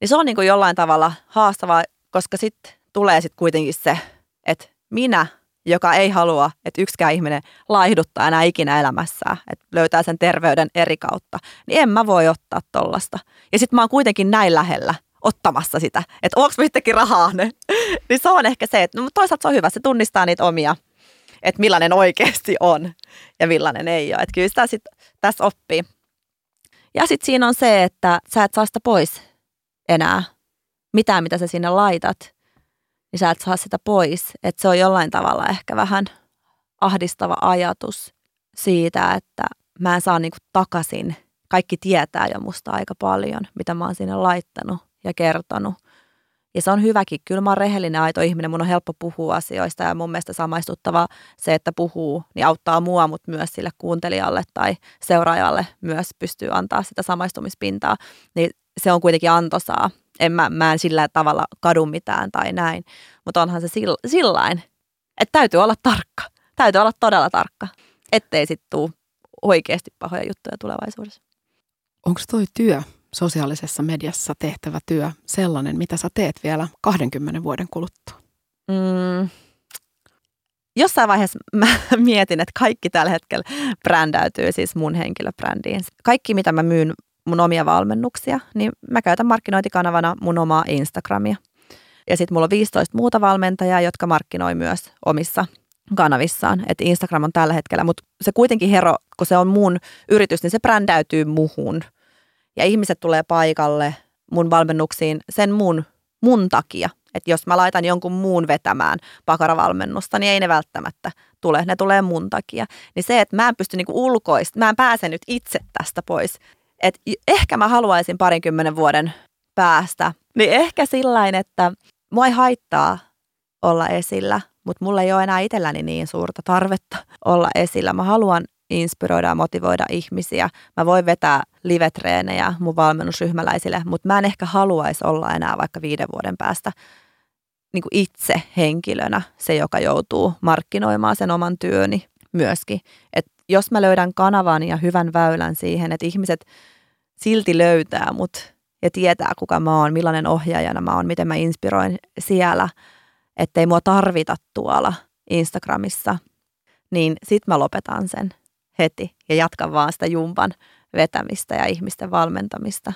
Niin se on niin kuin jollain tavalla haastavaa, koska sitten tulee sitten kuitenkin se, että minä, joka ei halua, että yksikään ihminen laihduttaa enää ikinä elämässään, että löytää sen terveyden eri kautta, niin en mä voi ottaa tollasta. Ja sitten mä oon kuitenkin näin lähellä ottamassa sitä, että onko yhtäkkiä rahaa ne. niin se on ehkä se, että no, toisaalta se on hyvä, se tunnistaa niitä omia, että millainen oikeasti on ja millainen ei ole. Että kyllä sitä sit tässä oppii. Ja sitten siinä on se, että sä et saa sitä pois enää. Mitään, mitä sä sinne laitat, niin sä et saa sitä pois. Että se on jollain tavalla ehkä vähän ahdistava ajatus siitä, että mä en saa niinku takaisin. Kaikki tietää jo musta aika paljon, mitä mä oon sinne laittanut ja kertonut. Ja se on hyväkin. Kyllä mä oon rehellinen aito ihminen, mun on helppo puhua asioista ja mun mielestä samaistuttava se, että puhuu, niin auttaa mua, mutta myös sille kuuntelijalle tai seuraajalle myös pystyy antaa sitä samaistumispintaa. Niin se on kuitenkin antosaa. En mä, mä en sillä tavalla kadu mitään tai näin, mutta onhan se sillain, että täytyy olla tarkka. Täytyy olla todella tarkka, ettei sitten tule oikeasti pahoja juttuja tulevaisuudessa. Onko toi työ, sosiaalisessa mediassa tehtävä työ sellainen, mitä sä teet vielä 20 vuoden kuluttua? Mm, jossain vaiheessa mä mietin, että kaikki tällä hetkellä brändäytyy siis mun henkilöbrändiin. Kaikki, mitä mä myyn mun omia valmennuksia, niin mä käytän markkinointikanavana mun omaa Instagramia. Ja sitten mulla on 15 muuta valmentajaa, jotka markkinoi myös omissa kanavissaan. Että Instagram on tällä hetkellä, mutta se kuitenkin hero, kun se on mun yritys, niin se brändäytyy muhun. Ja ihmiset tulee paikalle mun valmennuksiin sen mun, mun takia. Että jos mä laitan jonkun muun vetämään pakaravalmennusta, niin ei ne välttämättä tule. Ne tulee mun takia. Niin se, että mä en pysty niinku ulkoista, mä en pääse nyt itse tästä pois. Et ehkä mä haluaisin parinkymmenen vuoden päästä, niin ehkä sillain, että mua ei haittaa olla esillä, mutta mulla ei ole enää itselläni niin suurta tarvetta olla esillä. Mä haluan inspiroida ja motivoida ihmisiä. Mä voin vetää livetreenejä mun valmennusryhmäläisille, mutta mä en ehkä haluaisi olla enää vaikka viiden vuoden päästä niin kuin itse henkilönä se, joka joutuu markkinoimaan sen oman työni myöskin. Et jos mä löydän kanavan ja hyvän väylän siihen, että ihmiset silti löytää mut ja tietää, kuka mä oon, millainen ohjaajana mä oon, miten mä inspiroin siellä, ettei mua tarvita tuolla Instagramissa, niin sit mä lopetan sen heti ja jatkan vaan sitä jumpan vetämistä ja ihmisten valmentamista.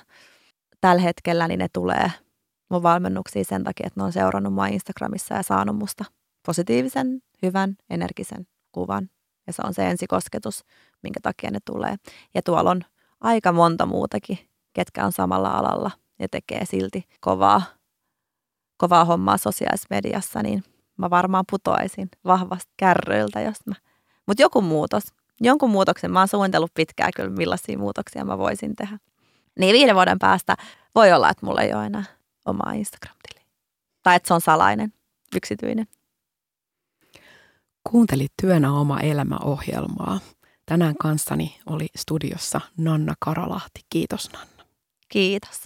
Tällä hetkellä niin ne tulee mun valmennuksiin sen takia, että ne on seurannut mua Instagramissa ja saanut musta positiivisen, hyvän, energisen kuvan. Se on se ensikosketus, minkä takia ne tulee. Ja tuolla on aika monta muutakin, ketkä on samalla alalla ja tekee silti kovaa, kovaa hommaa sosiaalisessa mediassa, niin mä varmaan putoaisin vahvasti kärryiltä, jos mä. Mutta joku muutos, jonkun muutoksen mä oon suunnitellut pitkään kyllä, millaisia muutoksia mä voisin tehdä. Niin viiden vuoden päästä voi olla, että mulla ei ole enää omaa Instagram-tiliä. Tai että se on salainen, yksityinen. Kuuntelit Työnä oma elämä ohjelmaa. Tänään kanssani oli studiossa Nanna Karalahti. Kiitos Nanna. Kiitos.